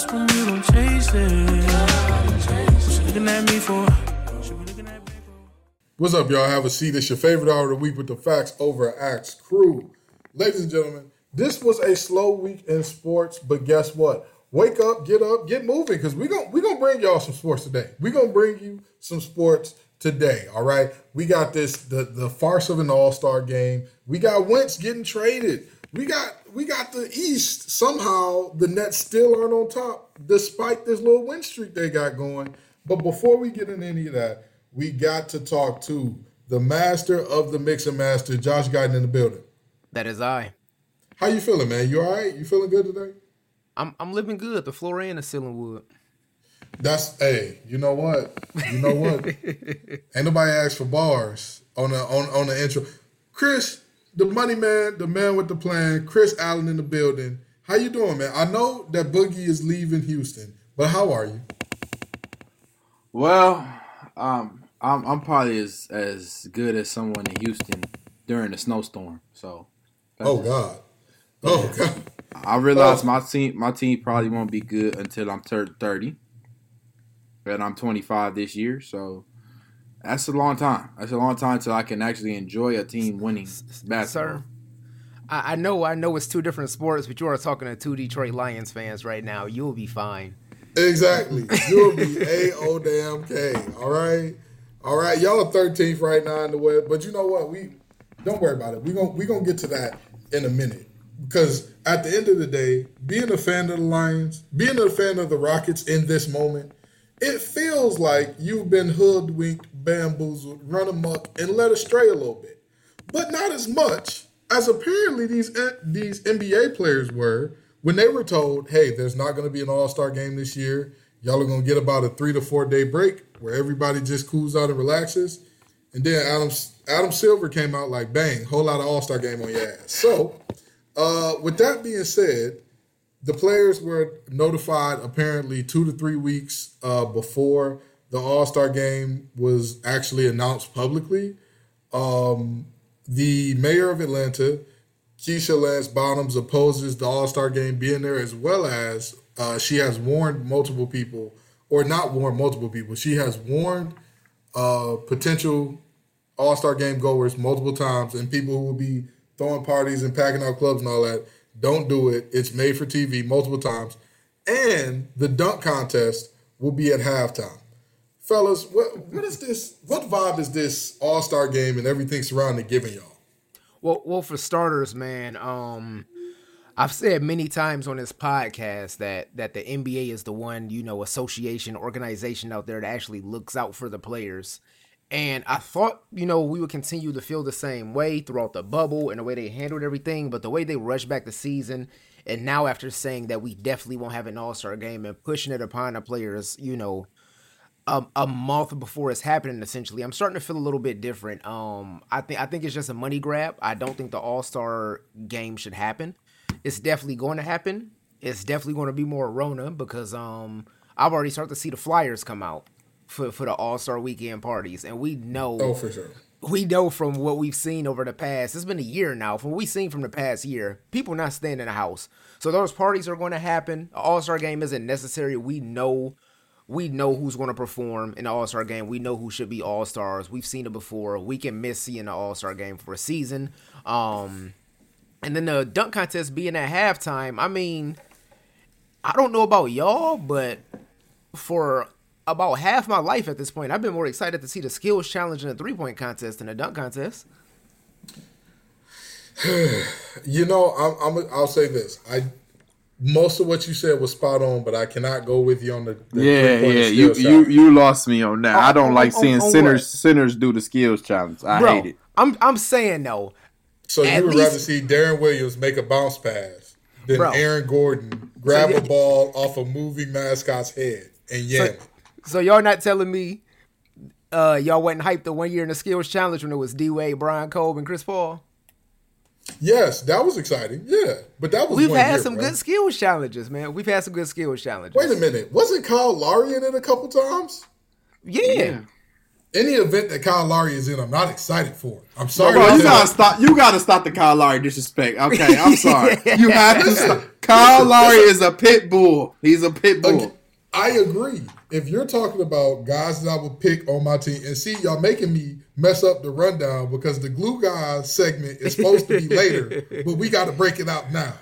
lost when don't chase it. At me for? What's up, y'all? Have a seat. It's your favorite hour of the week with the facts over Axe Crew. Ladies and gentlemen, this was a slow week in sports, but guess what? Wake up, get up, get moving, because we're gonna we gonna bring y'all some sports today. We're gonna bring you some sports today. All right. We got this the the farce of an all-star game. We got Wentz getting traded. We got we got the East. Somehow the Nets still aren't on top, despite this little win streak they got going. But before we get into any of that, we got to talk to the master of the mix and master, Josh Guyton in the building. That is I. How you feeling, man? You all right? You feeling good today? I'm I'm living good. The floor and the ceiling wood. That's hey, you know what? You know what? Ain't nobody asked for bars on the on on the intro. Chris, the money man, the man with the plan, Chris Allen in the building. How you doing, man? I know that Boogie is leaving Houston, but how are you? Well, um, I'm I'm probably as as good as someone in Houston during a snowstorm. So, Oh God. Oh God. I realize Oh. my team my team probably won't be good until I'm turned 30, and I'm 25 this year. So, that's a long time. That's a long time till I can actually enjoy a team winning basketball. Sir. I, I know I know it's two different sports, but you are talking to two Detroit Lions fans right now. You'll be fine. Exactly. You'll be a o damn k. All right, all right. Y'all are thirteenth right now in the web, but you know what? We don't worry about it. We gonna we gonna get to that in a minute because at the end of the day, being a fan of the Lions, being a fan of the Rockets in this moment, it feels like you've been hoodwinked, bamboozled, run amok, and led astray a little bit, but not as much as apparently these these NBA players were when they were told, "Hey, there's not going to be an All Star game this year. Y'all are going to get about a three to four day break where everybody just cools out and relaxes." And then Adam Adam Silver came out like, "Bang, whole lot of All Star game on your ass." So, uh, with that being said, the players were notified apparently two to three weeks uh, before the All Star game was actually announced publicly. Um, the mayor of Atlanta, Keisha Lance Bottoms, opposes the All Star game being there, as well as uh, she has warned multiple people, or not warned multiple people, she has warned uh, potential All Star game goers multiple times and people who will be throwing parties and packing out clubs and all that. Don't do it. It's made for TV multiple times. And the dunk contest will be at halftime. Fellas, what what is this? What vibe is this All Star game and everything surrounding giving y'all? Well, well, for starters, man, um, I've said many times on this podcast that that the NBA is the one, you know, association organization out there that actually looks out for the players. And I thought, you know, we would continue to feel the same way throughout the bubble and the way they handled everything, but the way they rushed back the season, and now after saying that we definitely won't have an All Star game and pushing it upon the players, you know, a, a month before it's happening essentially. I'm starting to feel a little bit different. Um i think i think it's just a money grab. I don't think the all-star game should happen. It's definitely going to happen. It's definitely going to be more rona because um i've already started to see the flyers come out for for the all-star weekend parties and we know Oh, for sure. we know from what we've seen over the past it's been a year now from what we've seen from the past year people not staying in the house. So those parties are going to happen all-star game isn't necessary. We know we know who's going to perform in the all-star game. We know who should be all-stars. We've seen it before. We can miss seeing the all-star game for a season. Um and then the dunk contest being at halftime i mean i don't know about y'all but for about half my life at this point i've been more excited to see the skills challenge in a three-point contest than a dunk contest You know, I'm, I'm I'll say this. I most of what you said was spot on, but I cannot go with you on the, the Yeah, yeah, you shot. you you lost me on that. I don't On- like on- seeing on sinners what? sinners do the skills challenge. I bro hate it. i'm i'm saying though So you would least- rather see Deron Williams make a bounce pass than Bro. Aaron Gordon grab So a ball off a moving mascot's head and yam it. So y'all not telling me uh y'all wasn't hyped the one year in the skills challenge when it was d-wade brian Cole, and chris paul Yes, that was exciting. Yeah, but that was We've one had year, some bro. good skills challenges, man. We've had some good skills challenges. Wait a minute, wasn't Kyle Lowry in it a couple times? Yeah. Any event that Kyle Lowry is in, I'm not excited for. I'm sorry. Bro, you gotta stop. You gotta stop the Kyle Lowry disrespect. Okay, I'm sorry. You have to stop. Kyle Lowry is a pit bull. He's a pit bull. I agree. If you're talking about guys that I would pick on my team, and see, y'all making me mess up the rundown because the glue guy segment is supposed to be later, but we got to break it out now.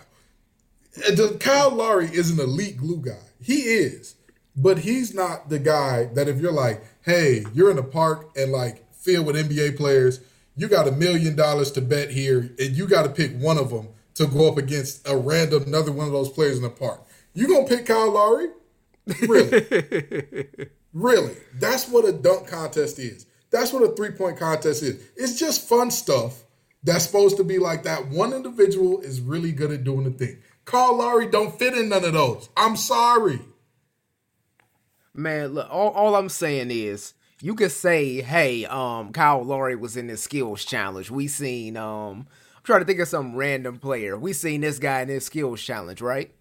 And the- Kyle Lowry is an elite glue guy. He is, but he's not the guy that if you're like, hey, you're in a park and like filled with NBA players, you got a million dollars to bet here, and you got to pick one of them to go up against a random another one of those players in the park. You gonna pick Kyle Lowry? Really? really? That's what a dunk contest is. That's what a three point contest is. It's just fun stuff that's supposed to be like that. One individual is really good at doing the thing. Kyle Lowry don't fit in none of those. I'm sorry. Man, look, all, all I'm saying is you could say, hey, um, Kyle Lowry was in this skills challenge. We seen um I'm trying to think of some random player. We seen this guy in this skills challenge, right?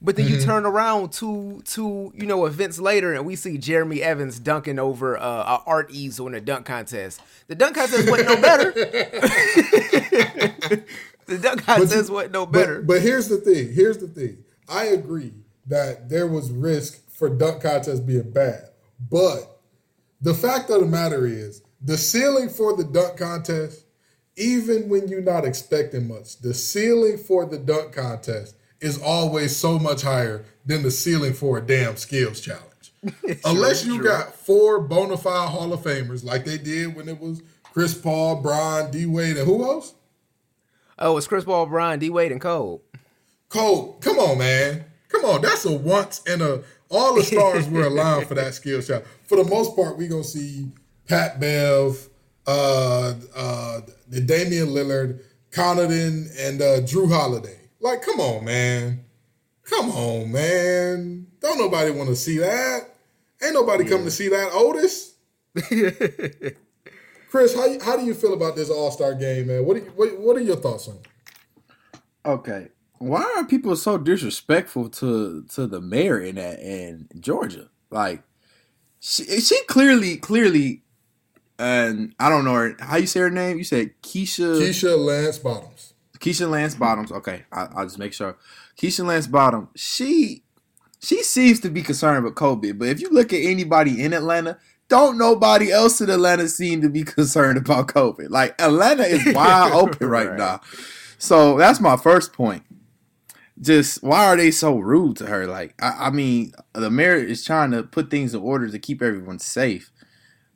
But then you turn around two two, you know, events later and we see Jeremy Evans dunking over uh, a art easel in a dunk contest. The dunk contest wasn't no better. the dunk contest wasn't no better. But, but here's the thing. Here's the thing. I agree that there was risk for dunk contests being bad. But the fact of the matter is, the ceiling for the dunk contest, even when you're not expecting much, the ceiling for the dunk contest is always so much higher than the ceiling for a damn skills challenge. Unless you got four bona fide Hall of Famers like they did when it was Chris Paul, Brian, D Wade, and who else? oh, it's Chris Paul, Brian, D Wade, and Cole. Cole, come on, man. Come on. That's a once in a all the stars were aligned for that skill shot. For the most part, we gonna see Pat Bev, uh uh the Damian Lillard, Connaughton, and uh Jrue Holiday. Like, come on, man. Come on, man. Don't nobody want to see that. Ain't nobody coming to see that, Otis. Chris, how, how do you feel about this All Star game, man? What, you, what what are your thoughts on it? Okay. Why are people so disrespectful to to the mayor in that in Georgia? Like she she clearly clearly and I don't know her how you say her name. You said Keisha Keisha Lance Bottoms. Keisha Lance Bottoms. Okay, I, I'll just make sure. Keisha Lance Bottoms. She she seems to be concerned with COVID, but if you look at anybody in Atlanta, don't nobody else in Atlanta seem to be concerned about COVID. Like Atlanta is wide open right, Right. now. So that's my first point. Just why are they so rude to her? Like I, I mean, the mayor is trying to put things in order to keep everyone safe,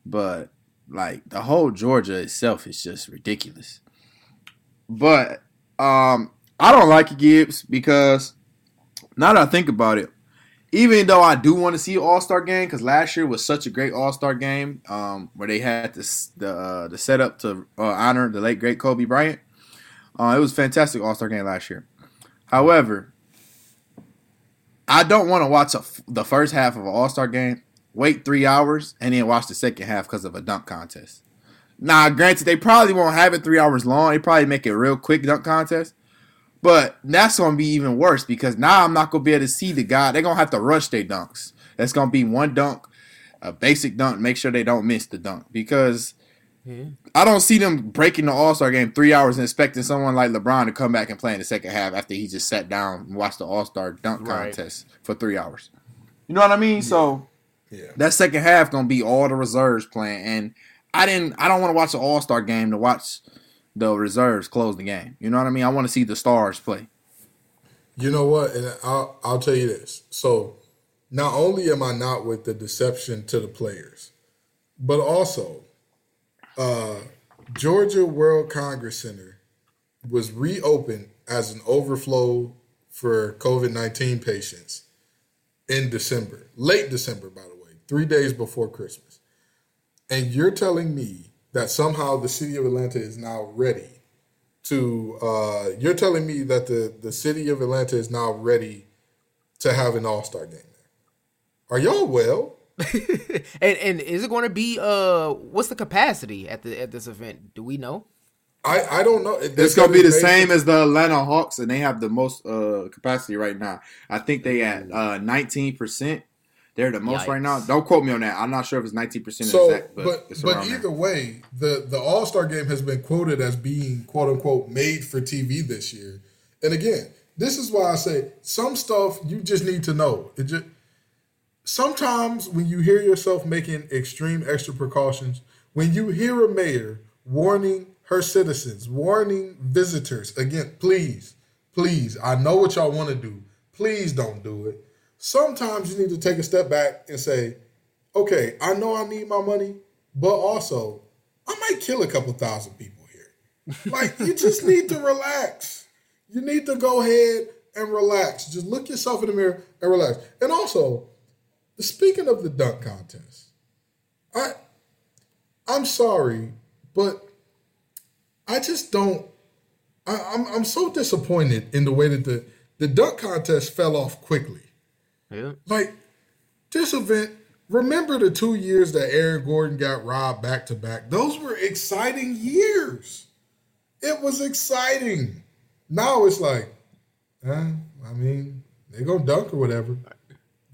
but like the whole Georgia itself is just ridiculous. But um, I don't like Gibbs because now that I think about it, even though I do want to see All Star game because last year was such a great All Star game um, where they had this the uh, the setup to uh, honor the late great Kobe Bryant. Uh, it was a fantastic All Star game last year. However, I don't want to watch the first half of an All Star game, wait three hours, and then watch the second half because of a dunk contest. Now, granted, they probably won't have it three hours long. They probably make it a real quick dunk contest. But that's gonna be even worse because now I'm not gonna be able to see the guy. They're gonna have to rush their dunks. That's gonna be one dunk, a basic dunk. Make sure they don't miss the dunk because I don't see them breaking the All Star game three hours and expecting someone like LeBron to come back and play in the second half after he just sat down and watched the All Star dunk Right. contest for three hours. You know what I mean? So Yeah. that second half gonna be all the reserves playing, and I didn't. I don't want to watch the All Star game to watch the reserves close the game. You know what I mean? I want to see the stars play. You know what? And I'll I'll tell you this. So not only am I not with the deception to the players, but also uh Georgia World Congress Center was reopened as an overflow for COVID nineteen patients in December, late December, by the way, three days before Christmas. And you're telling me that somehow the city of Atlanta is now ready to uh, you're telling me that the the city of Atlanta is now ready to have an All Star game. There. Are y'all well? and and is it going to be uh what's the capacity at the at this event? Do we know? I I don't know. It's gonna be the same as the Atlanta Hawks, and they have the most uh, capacity right now. I think they at uh, nineteen percent. They're the most right now. Don't quote me on that. I'm not sure if it's nineteen percent So, exact, but, but it's but around there. either way, the the All Star game has been quoted as being quote unquote made for TV this year. And again, this is why I say some stuff you just need to know. It just sometimes when you hear yourself making extreme extra precautions, when you hear a mayor warning her citizens, warning visitors, again, please, please, I know what y'all want to do. Please don't do it. Sometimes you need to take a step back and say, okay, I know I need my money, but also I might kill a couple thousand people here. Like, you just need to relax. You need to go ahead and relax. Just look yourself in the mirror and relax. And also, speaking of the dunk contest, I I'm sorry, but I just don't. I, I'm I'm so disappointed in the way that the the dunk contest fell off quickly. Yeah. Like this event. Remember the two years that Aaron Gordon got robbed back to back? Those were exciting years. It was exciting. Now it's like, eh, I mean, they're gonna dunk or whatever.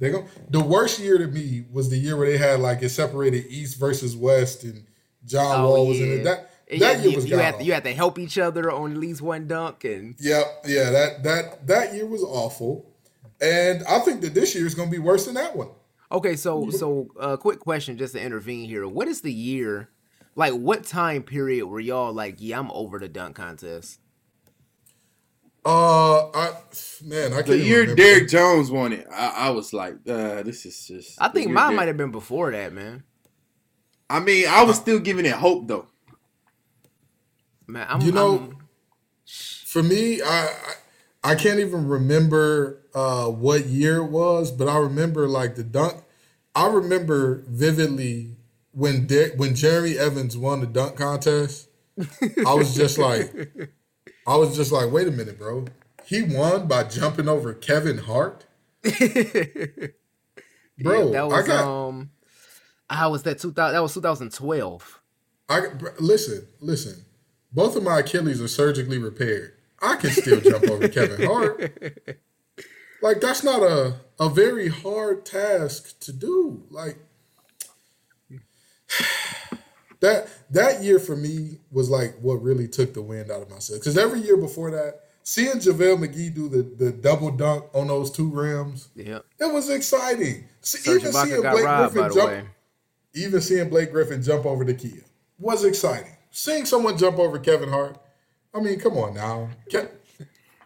They go. The worst year to me was the year where they had like it separated East versus West, and John Oh, Wall was in it. That Yeah, year you, was you had to, you had to help each other on at least one dunk, and Yep, yeah, that that that year was awful, and I think that this year is going to be worse than that one. Okay, so so uh quick question just to intervene here. What is the year like what time period were y'all like, yeah, I'm over the dunk contest? Uh, I man, I can't The year remember. Derrick Jones won it, I, I was like, uh, this is just. I think mine Derek- might have been before that, man. I mean, I was still giving it hope though. Man, I'm You know, I'm- For me, I I, I can't even remember uh, what year it was, but I remember like the dunk. I remember vividly when De- when Jeremy Evans won the dunk contest. I was just like, I was just like, wait a minute, bro. He won by jumping over Kevin Hart. Bro, yeah, that was I got um how was that 2000 that was 2012. I listen, listen. Both of my Achilles are surgically repaired. I can still jump over Kevin Hart. Like that's not a a very hard task to do. Like that that year for me was like what really took the wind out of my myself. Because every year before that, seeing JaVale McGee do the, the double dunk on those two rims, Yeah. it was exciting. See, even Ibaka seeing Blake robbed Griffin jump, way. even seeing Blake Griffin jump over the Kia was exciting. Seeing someone jump over Kevin Hart, I mean, come on now, Ke-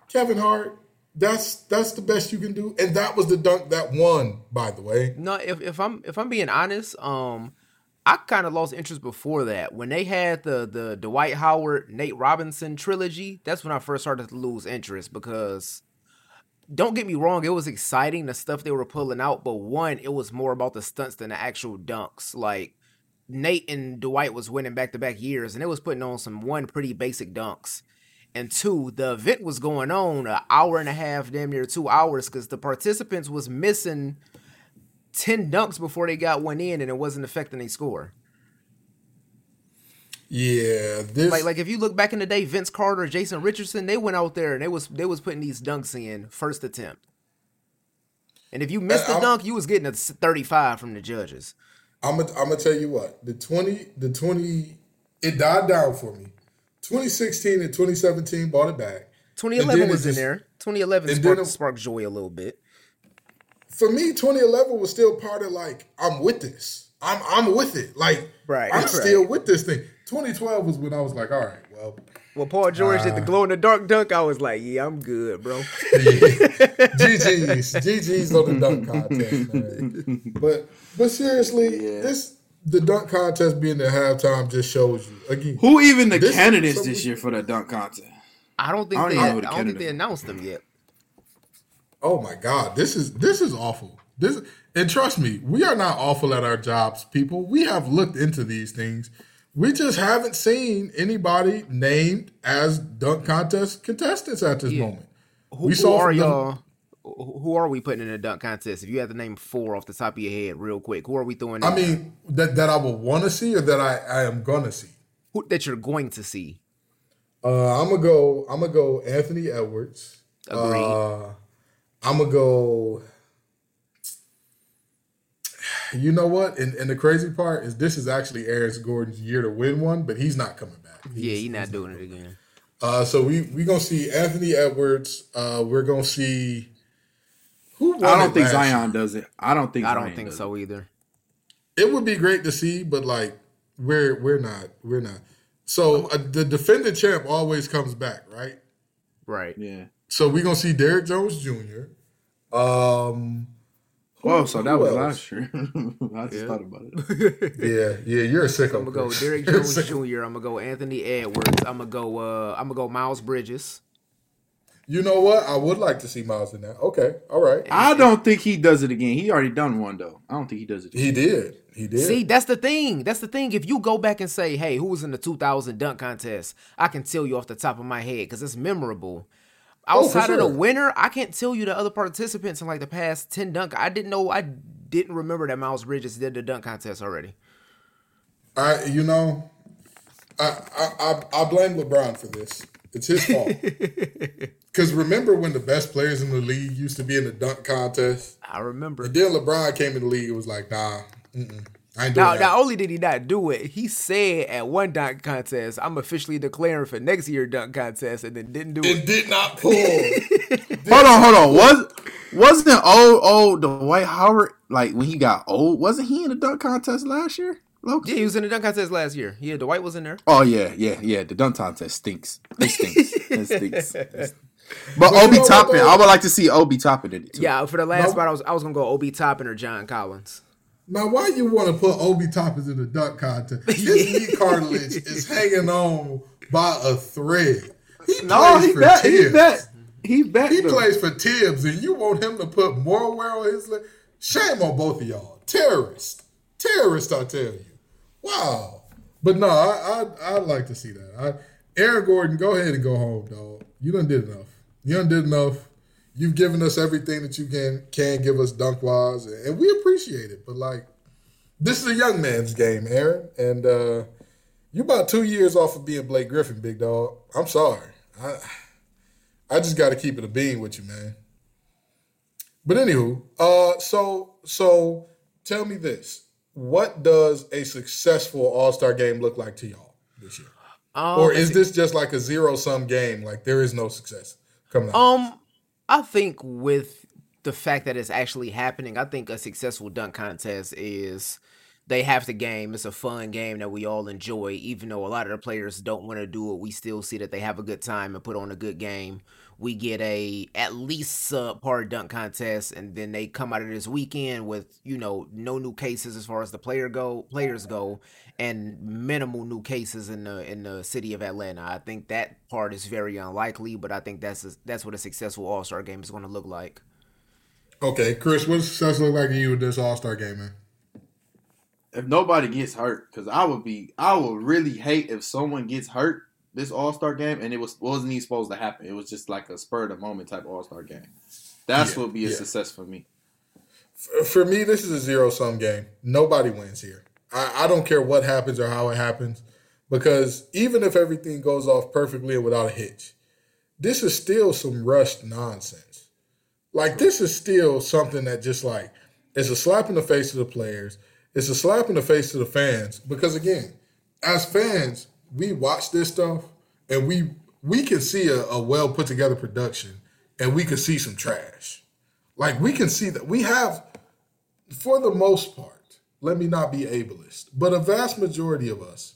Kevin Hart. That's that's the best you can do, and that was the dunk that won, by the way. No, if if I'm if I'm being honest, um, I kind of lost interest before that when they had the the Dwight Howard Nate Robinson trilogy. That's when I first started to lose interest because. Don't get me wrong, it was exciting the stuff they were pulling out, but one, it was more about the stunts than the actual dunks. Like Nate and Dwight was winning back to back years, and it was putting on some one pretty basic dunks. And two, the event was going on an hour and a half, damn near two hours, because the participants was missing 10 dunks before they got one in and it wasn't affecting their score. Yeah, this Like like if you look back in the day, Vince Carter, Jason Richardson, they went out there and they was they was putting these dunks in first attempt. And if you missed the dunk, you was getting a 35 from the judges. I'm gonna I'm gonna tell you what the twenty the twenty it died down for me. 2016 and 2017 bought it back. 2011 then it was in there. 2011 and sparked, it- sparked joy a little bit. For me, 2011 was still part of like I'm with this. I'm I'm with it. Like Right, I'm right. still with this thing. 2012 was when I was like, all right, well, When Paul George did the uh. glow in the dark dunk, I was like, yeah, I'm good, bro. GG's, GG's on the dunk contest, man. But but seriously, this the dunk contest being the halftime just shows you again. Who even the This- candidates some- this year for the dunk contest? I don't think I don't they know I who the don't think they announced them yet. Oh my God, this is this is awful. This and trust me, we are not awful at our jobs, people. We have looked into these things. We just haven't seen anybody named as dunk contest contestants at this moment. Who, We who saw are y'all? Who are we putting in a dunk contest? If you had to name four off the top of your head, real quick, who are we throwing? I there? mean, that that I will want to see or that I, I am gonna see. who, that you're going to see. Uh, I'm gonna go. I'm gonna go. Anthony Edwards. Agreed. Uh, I'm gonna go. You know what? And, and the crazy part is this is actually Aaron Gordon's year to win one, but he's not coming back. yeah, he's not doing it again. Uh, so we we gonna see Anthony Edwards. Uh, we're gonna see. Who won I don't think last year? Zion does it. I don't think. I don't Zion think does so either. It would be great to see, but like we're we're not we're not. So uh, the defending champ always comes back, right? Right. Yeah. So we're gonna see Derrick Jones Jr. Um, Whoa, so that was last year. I just Yeah. thought about it. yeah, yeah, you're a sicko. I'm gonna go Chris. Derrick Jones. Jr. I'm gonna go Anthony Edwards. I'm gonna go. Uh, I'm gonna go Miles Bridges. You know what? I would like to see Miles in that. Okay, all right. I don't think he does it again. He already done one though. I don't think he does it. Again. He did. He did. See, that's the thing. That's the thing. If you go back and say, "Hey, who was in the 2000 dunk contest?" I can tell you off the top of my head because it's memorable. Oh, for Outside of the winner, I can't tell you the other participants in like the past 10 dunk. I didn't know. I didn't remember that Miles Bridges did the dunk contest already. I, you know, I, I, I, I blame LeBron for this. It's his fault. Because remember when the best players in the league used to be in the dunk contest? I remember. And then LeBron came in the league It was like, nah, mm-mm, I ain't doing Now, that. not only did he not do it, he said at one dunk contest, "I'm officially declaring for next year dunk contest," and then didn't do it it. did not pull. Hold on, hold on. Was wasn't old old Dwight Howard like when he got old? Wasn't he in the dunk contest last year? Loki? Yeah, he was in the dunk contest last year. Yeah, Dwight was in there. Oh yeah, yeah, yeah. The dunk contest stinks. It stinks. it stinks. It. But But, you Obi know Toppin. I would like to see Obi Toppin in it too. Yeah, for the last Nope. spot, I was I was gonna go Obi Toppin or John Collins. Now, why you want to put Obi Toppins in the dunk contest? His knee cartilage is hanging on by a thread. He No, plays he for bet. He Thibs. bet. He bet. He though. plays for Thibs, and you want him to put more wear on his leg? Shame on both of y'all. Terrorist. Terrorist, I tell you. Wow. But no, I, I, I'd like to see that. I, Aaron Gordon, go ahead and go home, dog. You done did enough. You done did enough. You've given us everything that you can can give us dunk wise, and we appreciate it. But like, this is a young man's game, Aaron, and uh, you about two years off of being Blake Griffin, big dog. I'm sorry. I I just got to keep it a being with you, man. But anywho, uh, so so tell me this: What does a successful All Star game look like to y'all this year? Um, or is this just like a zero sum game? Like there is no success coming out. Um, I think with the fact that it's actually happening, I think a successful dunk contest is they have the game. It's a fun game that we all enjoy, even though a lot of the players don't want to do it. We still see that they have a good time and put on a good game. We get a at least subpar dunk contest, and then they come out of this weekend with you know no new cases as far as the player go players go, and minimal new cases in the in the city of Atlanta. I think that part is very unlikely, but I think that's a, that's what a successful All Star game is going to look like. okay, Chris, what does success look like to you with this All Star game, man? if nobody gets hurt, because I would be, I would really hate if someone gets hurt this All Star game, and it was wasn't even supposed to happen. It was just like a spur of the moment type All Star game. That's Yeah, what would be a yeah. success for me. For- For me, this is a zero sum game. Nobody wins here. I, I don't care what happens or how it happens, because even if everything goes off perfectly and without a hitch, this is still some rushed nonsense. Like this is still something that just like it's a slap in the face to the players. It's a slap in the face to the fans because again, as fans, we watch this stuff and we we can see a, a well put together production and we can see some trash. Like we can see that we have, for the most part, let me not be ableist, but a vast majority of us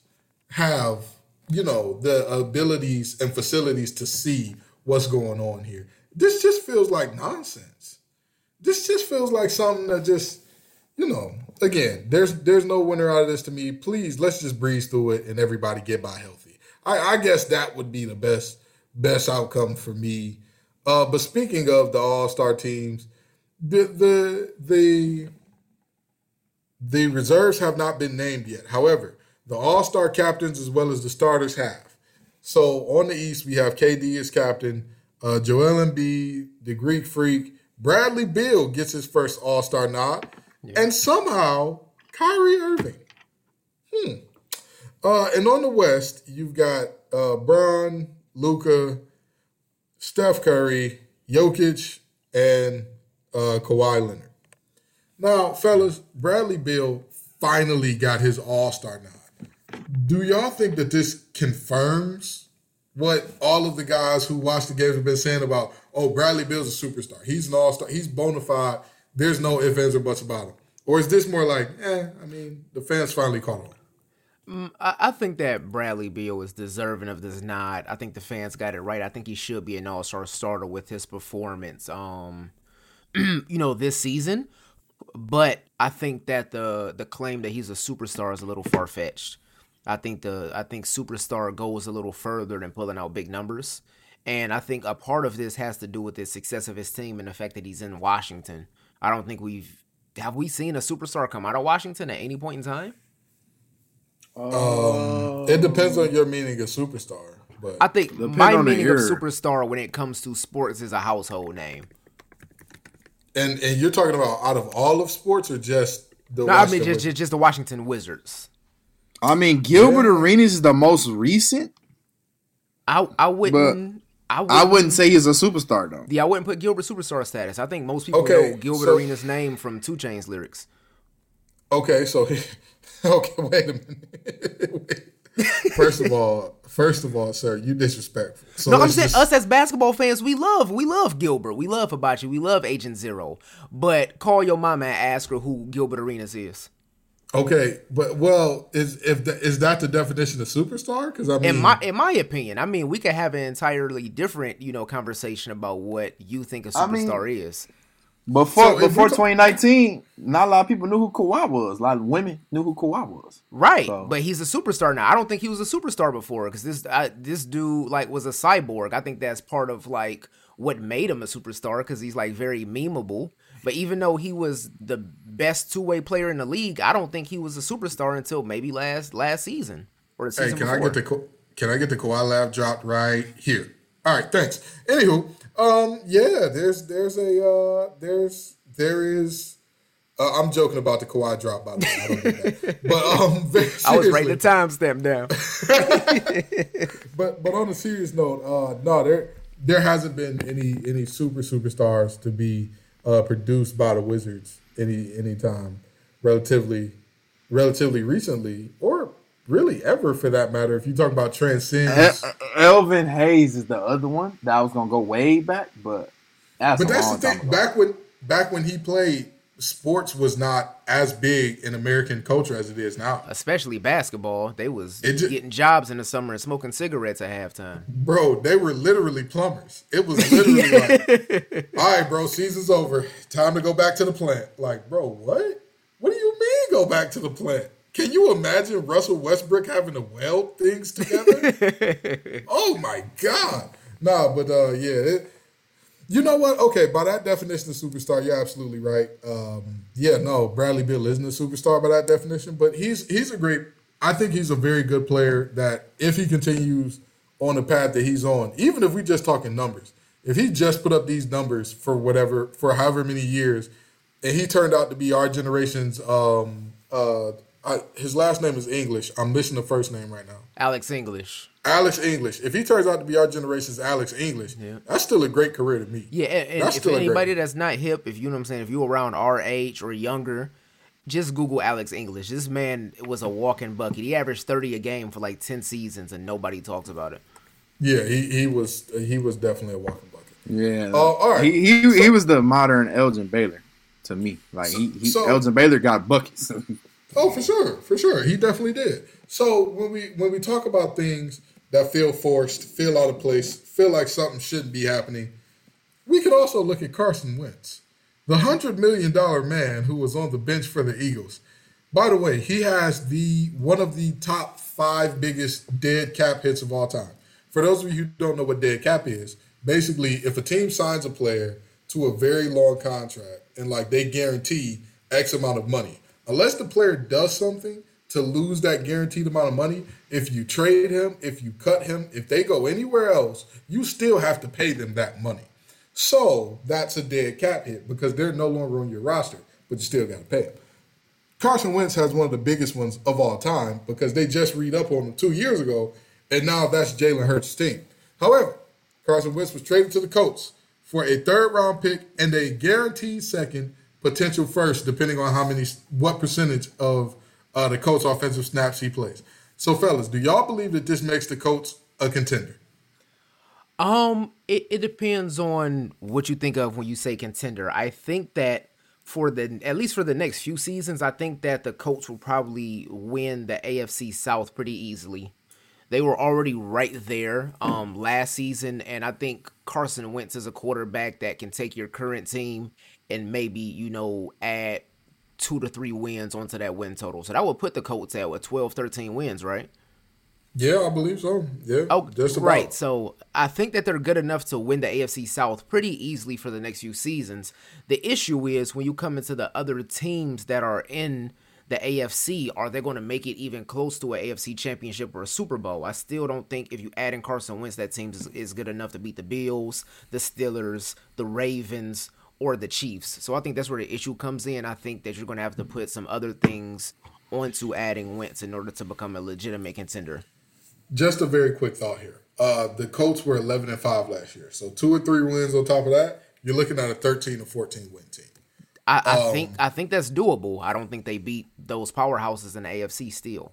have, you know, the abilities and facilities to see what's going on here. This just feels like nonsense. This just feels like something that just, you know, again, there's there's no winner out of this to me. Please, let's just breeze through it and everybody get by healthy. I, I guess that would be the best best outcome for me. Uh, but speaking of the All Star teams, the the the the reserves have not been named yet. However, the All Star captains as well as the starters have. So on the East, we have KD as captain, uh, Joel Embiid, the Greek Freak, Bradley Beal gets his first All Star nod, and somehow Kyrie Irving. Hmm. Uh, and on the West, you've got uh, Bron, Luka, Steph Curry, Jokic, and uh, Kawhi Leonard. Now, fellas, Bradley Beal finally got his All Star nod. Do y'all think that this confirms what all of the guys who watch the games have been saying about, oh, Bradley Beal's a superstar. He's an all star. He's bona fide. There's no ifs, ands, or buts about him. Or is this more like, eh, I mean, the fans finally caught on? I, I think that Bradley Beal is deserving of this nod. I think the fans got it right. I think he should be an all star starter with his performance. Um, you know, this season. But I think that the the claim that he's a superstar is a little far fetched. I think the I think superstar goes a little further than pulling out big numbers. And I think a part of this has to do with the success of his team and the fact that he's in Washington. I don't think we've have we seen a superstar come out of Washington at any point in time. Um, it depends on your meaning of superstar, but I think my meaning of superstar when it comes to sports is a household name. and and you're talking about out of all of sports or just the No, I mean Washington just, just just the Washington Wizards. I mean, Gilbert Yeah. Arenas is the most recent. I I wouldn't I wouldn't, I wouldn't say he's a superstar though. Yeah, I wouldn't put Gilbert superstar status. I think most people Okay, know Gilbert so- Arenas' name from 2 Chainz lyrics. Okay, so okay, wait a minute. first of all, first of all, sir, you disrespectful. So No, I'm saying just- us as basketball fans, we love we love Gilbert, we love Hibachi, we love Agent Zero. But call your mama and ask her who Gilbert Arenas is. Okay, but well, is if the, is that the definition of superstar? Because I mean, In my in my opinion, I mean, we could have an entirely different you know conversation about what you think a I mean- superstar is. Before So before 2019, not a lot of people knew who Kawhi was. A lot of women knew who Kawhi was. Right, So- but he's a superstar now. I don't think he was a superstar before because this uh, this dude like was a cyborg. I think that's part of like what made him a superstar because he's like very memeable. But even though he was the best two way player in the league, I don't think he was a superstar until maybe last last season or the hey, season can I get the can I get the Kawhi Lab dropped right here? All right, thanks. Anywho, um, yeah, there's there's a uh, there's there is. Uh, I'm joking about the Kawhi drop, by the way. I don't. But um, I was writing the timestamp down. But but on a serious note, uh, no, there there hasn't been any any super superstars to be uh, produced by the Wizards any any time relatively relatively recently or really ever for that matter. If you talk about transcends, El- Elvin Hayes is the other one that I was gonna go way back, but that's but that's the thing. Back when back when he played, sports was not as big in American culture as it is now. Especially basketball, they was It ju- getting jobs in the summer and smoking cigarettes at halftime. Bro, they were literally plumbers. It was literally like, all right, bro, season's over. Time to go back to the plant. Like, bro, what? What do you mean go back to the plant? Can you imagine Russell Westbrook having to weld things together? oh my God. Nah, but uh yeah. It, you know what? Okay, by that definition of superstar, you're absolutely right. Um, yeah, no, Bradley Beal isn't a superstar by that definition, but he's he's a great. I think he's a very good player. That if he continues on the path that he's on, even if we just talking numbers, if he just put up these numbers for whatever for however many years, and he turned out to be our generation's. Um, uh, I, his last name is English. I'm missing the first name right now. Alex English. Alex English. If he turns out to be our generation's Alex English, that's still a great career to me. Yeah, and, and That's if still anybody that's not hip, if you know what I'm saying, if you're around our age or younger, just Google Alex English. This man was a walking bucket. He averaged 30 a game for like 10 seasons, and nobody talks about it. Yeah, he, he was he was definitely a walking bucket. Yeah. Oh, all right. He he, he was the modern Elgin Baylor to me. Like he, he So- Elgin Baylor got buckets. Oh, for sure, for sure, he definitely did. So when we when we talk about things that feel forced, feel out of place, feel like something shouldn't be happening, we could also look at Carson Wentz, the hundred million dollar man who was on the bench for the Eagles. By the way, he has the one of the top five biggest dead cap hits of all time. For those of you who don't know what dead cap is, basically, if a team signs a player to a very long contract and like they guarantee X amount of money, unless the player does something to lose that guaranteed amount of money, if you trade him, if you cut him, if they go anywhere else, you still have to pay them that money. So that's a dead cap hit because they're no longer on your roster, but you still got to pay them. Carson Wentz has one of the biggest ones of all time because they just read up on him two years ago, and now that's Jalen Hurts' team. However, Carson Wentz was traded to the Colts for a third round pick and a guaranteed second, potential first, depending on how many, what percentage of uh, the Colts' offensive snaps he plays. So, fellas, do y'all believe that this makes the Colts a contender? Um, it, it depends on what you think of when you say contender. I think that for the at least for the next few seasons, I think that the Colts will probably win the AFC South pretty easily. They were already right there um last season, and I think Carson Wentz is a quarterback that can take your current team and maybe, you know, add two to three wins onto that win total. So that would put the Colts at what 12, 13 wins, right? Yeah, I believe so. Yeah. Oh, just about. right. So I think that they're good enough to win the AFC South pretty easily for the next few seasons. The issue is when you come into the other teams that are in the AFC, are they going to make it even close to an AFC championship or a Super Bowl? I still don't think if you add in Carson Wentz, that team is, is good enough to beat the Bills, the Steelers, the Ravens, or the Chiefs. So I think that's where the issue comes in. I think that you're going to have to put some other things onto adding Wentz in order to become a legitimate contender. Just a very quick thought here. Uh, the Colts were 11 and 5 last year. So two or three wins on top of that, you're looking at a 13 or 14 win team. I, I think I think that's doable. I don't think they beat those powerhouses in the AFC still.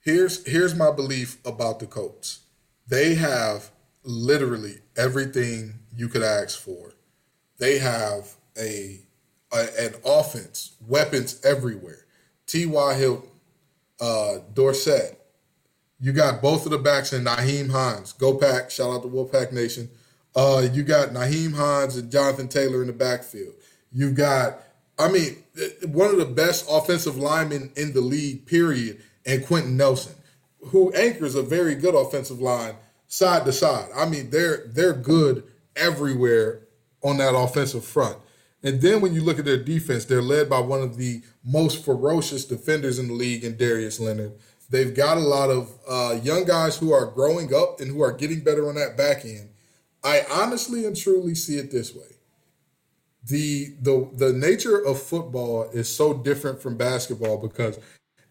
Here's here's my belief about the Colts. They have literally everything you could ask for. They have a, a an offense, weapons everywhere. T.Y. Hilton, uh, Dorsett. You got both of the backs in Nyheim Hines. Go Pack. Shout out to Wolfpack Nation. Uh, you got Nyheim Hines and Jonathan Taylor in the backfield. You got, I mean, one of the best offensive linemen in the league, period, and Quenton Nelson, who anchors a very good offensive line side to side. I mean, they're they're good everywhere on that offensive front. And then when you look at their defense, they're led by one of the most ferocious defenders in the league in Darius Leonard. They've got a lot of uh, young guys who are growing up and who are getting better on that back end. I honestly and truly see it this way. The the the nature of football is so different from basketball because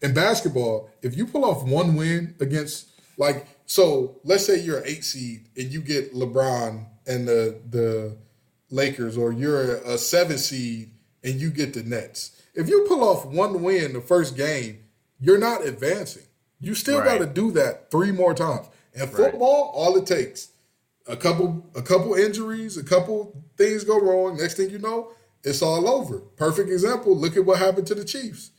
in basketball, if you pull off one win against like so let's say you're an eight seed and you get LeBron and the the Lakers, or you're a seven seed and you get the Nets. If you pull off one win the first game, you're not advancing. You still Right. got to do that three more times. And football, all it takes a couple a couple injuries, a couple things go wrong. Next thing you know, it's all over. Perfect example. Look at what happened to the Chiefs.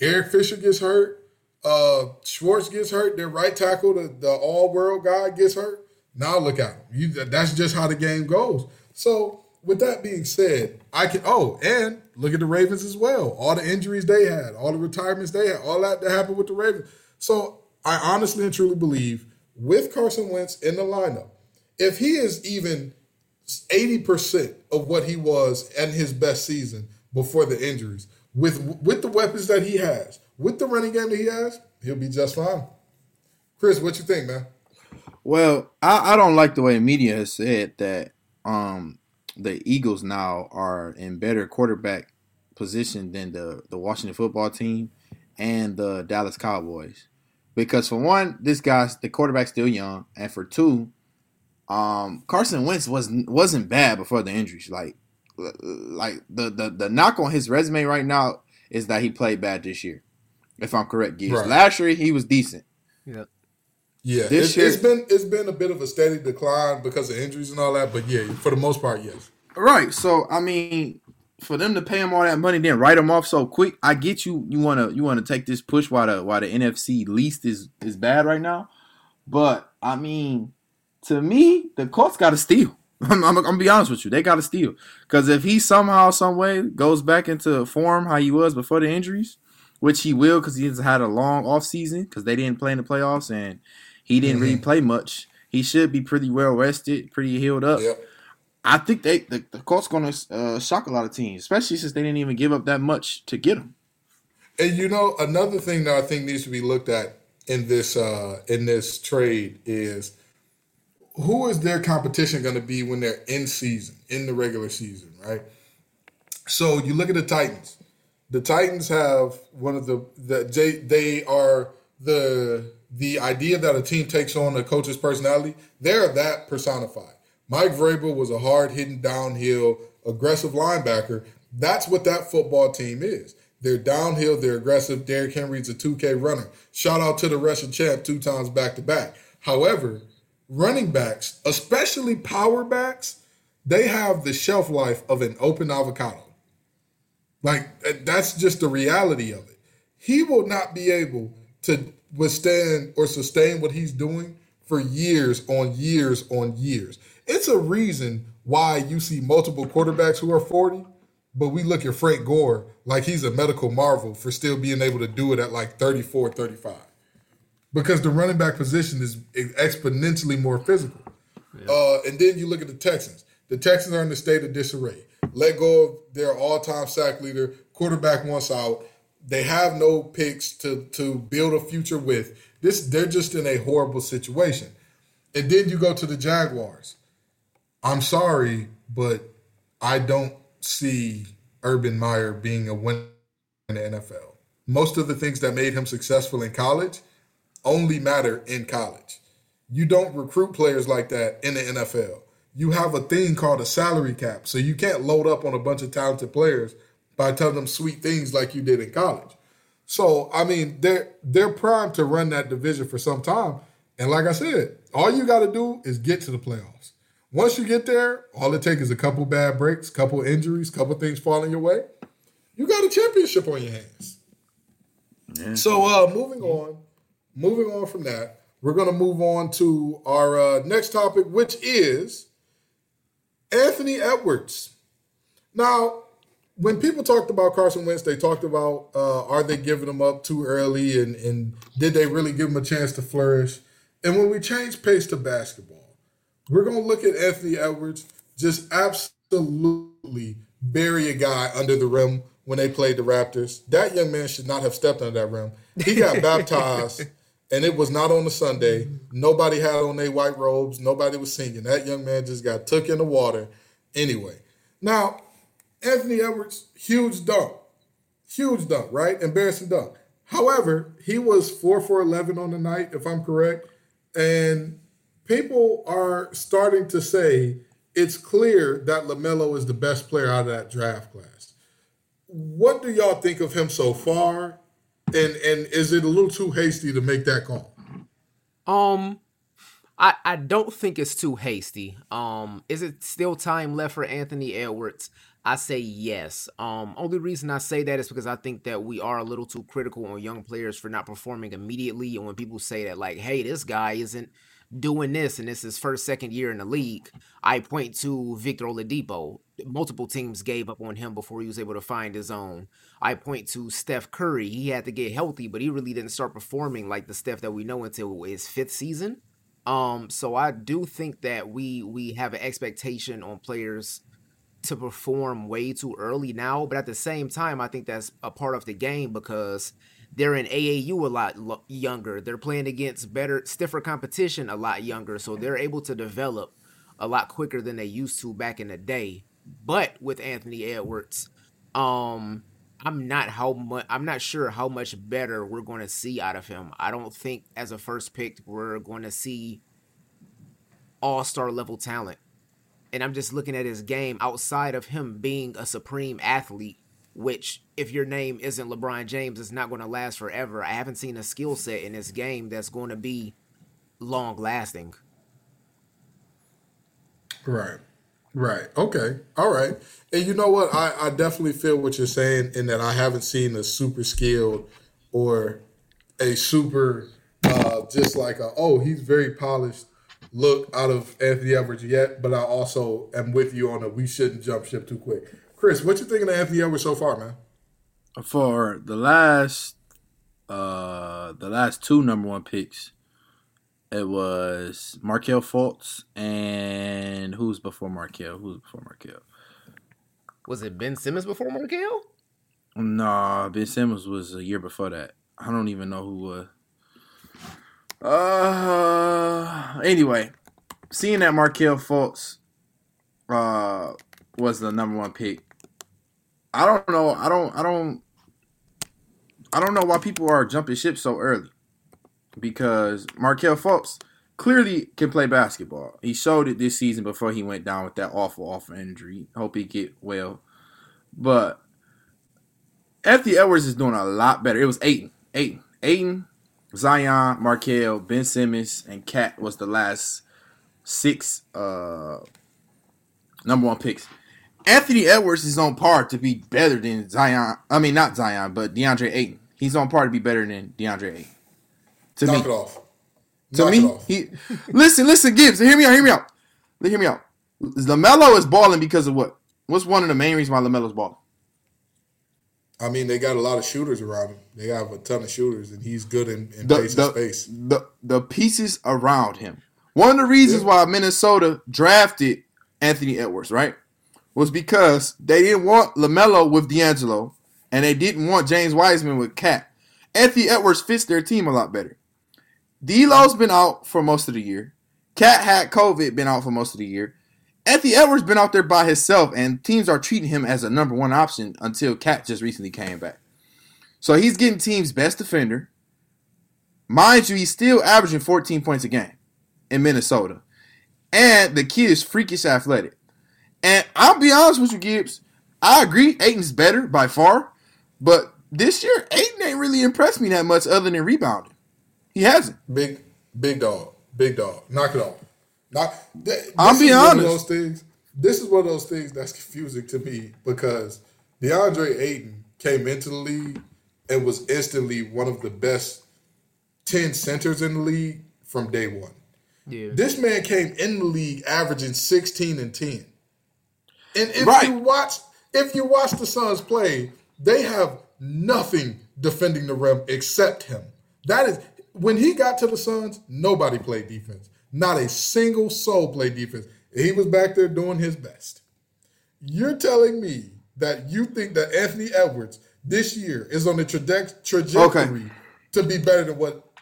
Eric Fisher gets hurt. Uh, Schwartz gets hurt. Their right tackle, the, the all world guy, gets hurt. Now look at him. You, that's just how the game goes. So with that being said, I can. Oh, and look at the Ravens as well. All the injuries they had, all the retirements they had, all that that happened with the Ravens. So I honestly and truly believe with Carson Wentz in the lineup, if he is even 80% of what he was in his best season before the injuries, with with the weapons that he has, with the running game that he has, he'll be just fine. Chris, what you think, man? Well, I, I don't like the way media has said that um, the Eagles now are in better quarterback position than the, the Washington football team and the Dallas Cowboys. Because for one, this guy's the quarterback's still young, and for two, um, Carson Wentz wasn't wasn't bad before the injuries. Like like the, the the knock on his resume right now is that he played bad this year. If I'm correct, Gibbs. Right. Last year he was decent. Yeah. Yeah, This it's, year- it's been it's been a bit of a steady decline because of injuries and all that, but yeah, for the most part, yes. Right. So I mean, for them to pay him all that money, then write him off so quick. I get you. You wanna you wanna take this push while the while the NFC least is is bad right now. But I mean, to me, the Colts got to steal. I'm, I'm, I'm gonna be honest with you. They got to steal because if he somehow, some way goes back into form how he was before the injuries, which he will because he's had a long off season because they didn't play in the playoffs and he didn't really play much. He should be pretty well rested, pretty healed up. Yep. I think they the, the Colts going to uh, shock a lot of teams, especially since they didn't even give up that much to get him. And you know, another thing that I think needs to be looked at in this uh in this trade is who is their competition going to be when they're in season, in the regular season, right? So you look at the Titans. The Titans have one of the the they, they are the the idea that a team takes on a coach's personality. They're that personified. Mike Vrabel was a hard hitting downhill aggressive linebacker. That's what that football team is. They're downhill, they're aggressive. Derrick Henry's a 2K runner. Shout out to the Russian champ two times back to back. However, running backs, especially power backs, they have the shelf life of an open avocado. Like that's just the reality of it. He will not be able to withstand or sustain what he's doing for years on years on years. It's a reason why you see multiple quarterbacks who are 40, but we look at Frank Gore like he's a medical marvel for still being able to do it at like 34, 35. Because the running back position is exponentially more physical. Yeah. Uh, and then you look at the Texans. The Texans are in the state of disarray. Let go of their all-time sack leader, quarterback once out. They have no picks to to build a future with. This they're just in a horrible situation. And then you go to the Jaguars. I'm sorry, but I don't see Urban Meyer being a winner in the NFL. Most of the things that made him successful in college only matter in college. You don't recruit players like that in the NFL. You have a thing called a salary cap. So you can't load up on a bunch of talented players by telling them sweet things like you did in college. So I mean, they're they're primed to run that division for some time. And like I said, all you got to do is get to the playoffs. Once you get there, all it takes is a couple bad breaks, couple injuries, couple things falling your way. You got a championship on your hands. Yeah. So uh, moving on, moving on from that, we're going to move on to our uh, next topic, which is Anthony Edwards. Now, when people talked about Carson Wentz, they talked about uh, are they giving him up too early and, and did they really give him a chance to flourish? And when we change pace to basketball, we're going to look at Anthony Edwards just absolutely bury a guy under the rim when they played the Raptors. That young man should not have stepped under that rim. He got baptized, and it was not on a Sunday. Nobody had on their white robes. Nobody was singing. That young man just got took in the water. Anyway, now Anthony Edwards, huge dunk. Huge dunk, right? Embarrassing dunk. However, he was 4 for 11 on the night, if I'm correct. And people are starting to say it's clear that LaMelo is the best player out of that draft class. What do y'all think of him so far? And and is it a little too hasty to make that call? Um I, I don't think it's too hasty. Um, is it still time left for Anthony Edwards? I say yes. Um, only reason I say that is because I think that we are a little too critical on young players for not performing immediately. And when people say that, like, hey, this guy isn't doing this and this is his first, second year in the league, I point to Victor Oladipo. Multiple teams gave up on him before he was able to find his own. I point to Steph Curry. He had to get healthy, but he really didn't start performing like the Steph that we know until his fifth season. Um, so I do think that we we have an expectation on players to perform way too early now, but at the same time, I think that's a part of the game because they're in AAU a lot lo- younger. They're playing against better, stiffer competition a lot younger, so they're able to develop a lot quicker than they used to back in the day. But with Anthony Edwards, um, I'm not how much I'm not sure how much better we're going to see out of him. I don't think as a first pick we're going to see all-star level talent and I'm just looking at his game outside of him being a supreme athlete, which if your name isn't LeBron James, it's not going to last forever. I haven't seen a skill set in this game that's going to be long lasting. Right. Right. Okay. All right. And you know what? I, I definitely feel what you're saying in that I haven't seen a super skilled or a super uh, just like a oh he's very polished look out of Anthony Edwards yet, but I also am with you on a we shouldn't jump ship too quick. Chris, what you thinking of Anthony Edwards so far, man? For the last uh the last two number one picks, it was Markelle Fultz and who's before Markelle? Who's before Markelle? Was it Ben Simmons before Markelle? Nah, Ben Simmons was a year before that. I don't even know who was. Uh, anyway, seeing that Markelle Fultz uh was the number one pick, I don't know. I don't. I don't. I don't know why people are jumping ship so early. Because Markelle Fultz clearly can play basketball. He showed it this season before he went down with that awful, awful injury. Hope he get well. But Anthony Edwards is doing a lot better. It was Ayton. Ayton. Ayton Zion, Markelle, Ben Simmons, and Cat was the last six uh number one picks. Anthony Edwards is on par to be better than Zion. I mean, not Zion, but DeAndre Ayton. He's on par to be better than DeAndre Ayton. To Knock me, it off. to Knock me, it off. he listen, listen, Gibbs. Hear me out. Hear me out. Hear me out. LaMelo is balling because of what? What's one of the main reasons why LaMelo's balling? I mean, they got a lot of shooters around him. They have a ton of shooters, and he's good in, in the, the, space. the the pieces around him. One of the reasons Yeah. why Minnesota drafted Anthony Edwards, right, was because they didn't want LaMelo with D'Angelo, and they didn't want James Wiseman with Cat. Anthony Edwards fits their team a lot better. D'Lo's been out for most of the year. Cat had COVID, been out for most of the year. Anthony Edwards been out there by himself, and teams are treating him as a number one option until Cat just recently came back. So he's getting teams' best defender. Mind you, he's still averaging 14 points a game in Minnesota. And the kid is freakish athletic. And I'll be honest with you, Gibbs. I agree, Ayton's better by far. But this year, Ayton ain't really impressed me that much other than rebounding. He hasn't. Big, big dog, big dog. Knock it off. Knock. th- This I'm being is one of honest. those things. This is one of those things that's confusing to me because DeAndre Ayton came into the league and was instantly one of the best ten centers in the league from day one. Yeah. This man came in the league averaging 16 and 10. And if Right. you watch if you watch the Suns play, they have nothing defending the rim except him. That is when he got to the Suns, nobody played defense. Not a single soul played defense. He was back there doing his best. You're telling me that you think that Anthony Edwards this year is on the traje- trajectory to be better than what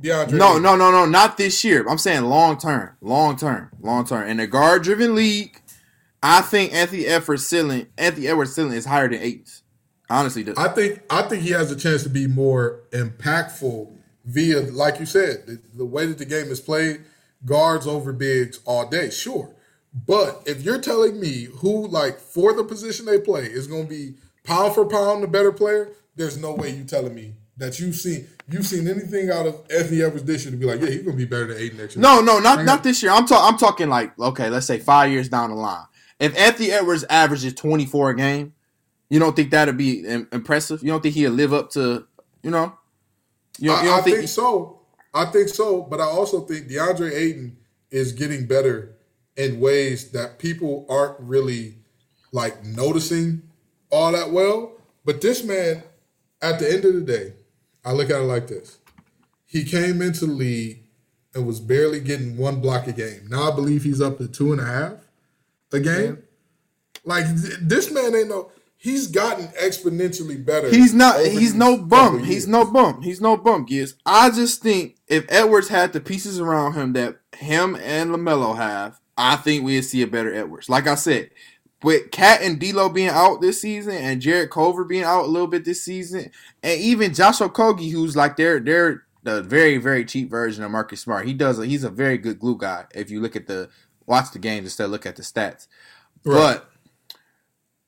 DeAndre No, no, no, no, not this year. I'm saying long term, long term, long term. In a guard driven league, I think Anthony Edwards ceiling, Anthony Edwards ceiling is higher than Ayton's. Honestly, does. I think I think he has a chance to be more impactful via, like you said, the, the way that the game is played, guards over bigs all day, sure. But if you're telling me who, like, for the position they play, is going to be pound for pound the better player, there's no way you telling me that you've seen you've seen anything out of Anthony Edwards this year to be like, yeah, he's going to be better than Ayton next year. No, no, not not this year. I'm talking. I'm talking like okay, let's say five years down the line. If Anthony Edwards averages 24 a game, you don't think that'd be impressive? You don't think he'd live up to, you know? You, don't- you I, don't I think, so. I think so, but I also think DeAndre Ayton is getting better in ways that people aren't really like noticing all that well. But this man, at the end of the day, I look at it like this: he came into the league and was barely getting one block a game. Now I believe he's up to two and a half a game. Like th- this man ain't no. He's gotten exponentially better. He's not. He's no bum. He's no bum. He's no bum. Giz. I just think if Edwards had the pieces around him that him and LaMelo have, I think we'd see a better Edwards. Like I said, with Cat and D'Lo being out this season, and Jarrett Culver being out a little bit this season, and even Josh Okogie, who's like their their the very very cheap version of Marcus Smart. He does. A, he's a very good glue guy. If you look at the watch the games instead of look at the stats, Right. but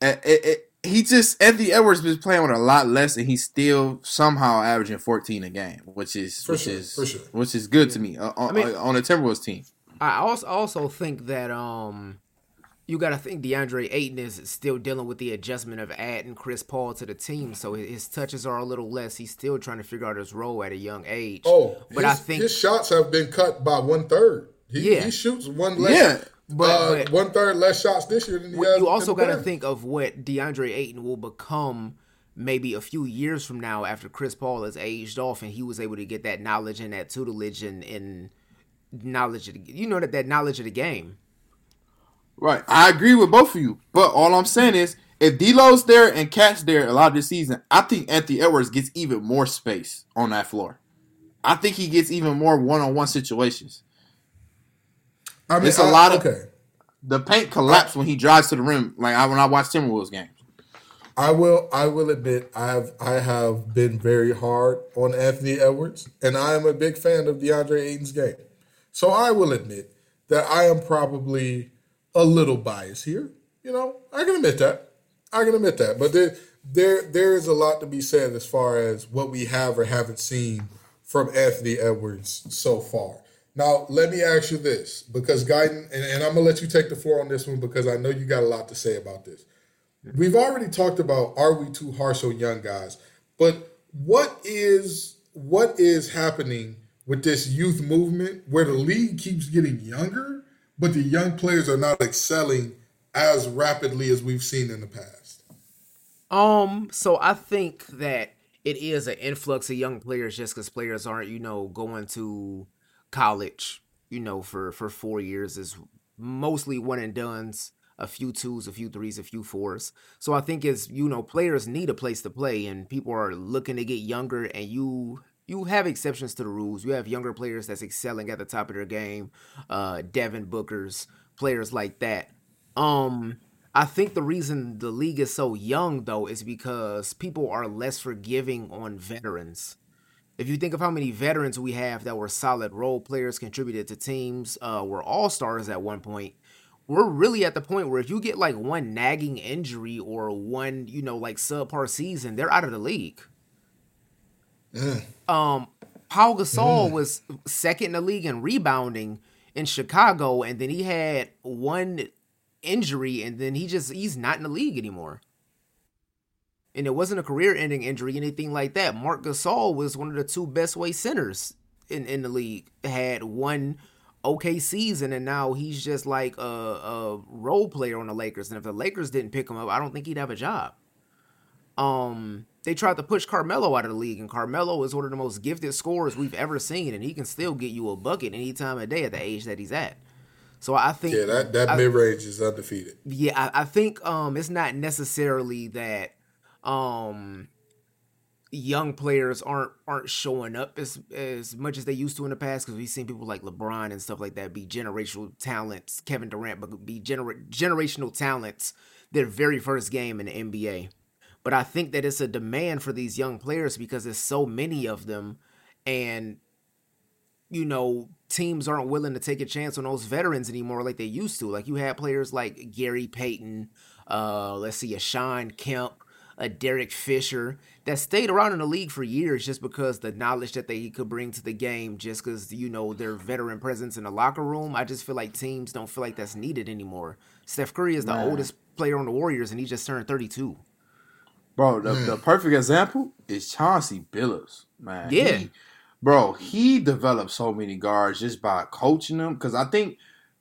it, it, it- he just Anthony Edwards been playing with a lot less, and he's still somehow averaging 14 a game, which is For which sure, is sure. which is good to me uh, on, mean- on the Timberwolves team. I also also think that um you got to think DeAndre Ayton is still dealing with the adjustment of adding Chris Paul to the team, so his- his touches are a little less. He's still trying to figure out his role at a young age. Oh, but his, I think his shots have been cut by one third. He, Yeah. he shoots one less. Yeah, but- uh, but- one third less shots this year than he has. you also got to think of what DeAndre Ayton will become maybe a few years from now after Chris Paul has aged off and he was able to get that knowledge and that tutelage and, and knowledge of the, you know that that knowledge of the game. Right, I agree with both of you, but all I'm saying is if D'Lo's there and Cat's there a lot of this season, I think Anthony Edwards gets even more space on that floor. I think he gets even more one-on-one situations. I mean, it's a I- lot of- okay. The paint collapse when he drives to the rim, like I, when I watch Timberwolves games. I will. I will admit, I have. I have been very hard on Anthony Edwards, and I am a big fan of DeAndre Ayton's game. So I will admit that I am probably a little biased here. You know, I can admit that. I can admit that. But there, there, there is a lot to be said as far as what we have or haven't seen from Anthony Edwards so far. Now, let me ask you this because Guyton, and, and I'm gonna let you take the floor on this one because I know you got a lot to say about this. We've already talked about are we too harsh on young guys, but what is what is happening with this youth movement where the league keeps getting younger, but the young players are not excelling as rapidly as we've seen in the past? Um, so I think that it is an influx of young players just because players aren't, you know, going to college, you know, for for four years is mostly one and duns, a few twos, a few threes, a few fours. So I think it's you know players need a place to play, and people are looking to get younger, and you you have exceptions to the rules. You have younger players that's excelling at the top of their game, uh, Devin Booker's players like that. Um, I think the reason the league is so young though is because people are less forgiving on veterans. If you think of how many veterans we have that were solid role players, contributed to teams, uh, were all stars at one point, we're really at the point where if you get like one nagging injury or one, you know, like subpar season, they're out of the league. Um, Paul Gasol was second in the league in rebounding in Chicago, and then he had one injury, and then he just he's not in the league anymore. And it wasn't a career-ending injury, anything like that. Mark Gasol was one of the two best way centers in in the league. Had one okay season, and now he's just like a, a role player on the Lakers. And if the Lakers didn't pick him up, I don't think he'd have a job. Um, they tried to push Carmelo out of the league, and Carmelo is one of the most gifted scorers we've ever seen, and he can still get you a bucket any time of day at the age that he's at. So I think Yeah, that, that mid range is undefeated. yeah, I, I think um it's not necessarily that um young players aren't aren't showing up as as much as they used to in the past because we've seen people like LeBron and stuff like that be generational talents, Kevin Durant, but be gener- generational talents their very first game in the NBA. But I think that it's a demand for these young players because there's so many of them and you know, teams aren't willing to take a chance on those veterans anymore like they used to. Like you had players like Gary Payton, uh, let's see, a Shawn Kemp, a Derek Fisher that stayed around in the league for years just because the knowledge that they could bring to the game, just because you know their veteran presence in the locker room. I just feel like teams don't feel like that's needed anymore. Steph Curry is the Man. oldest player on the Warriors, and he just turned thirty-two. Bro, the, mm. the perfect example is Chauncey Billups, man. Yeah. He- bro, he developed so many guards just by coaching them. Because I think,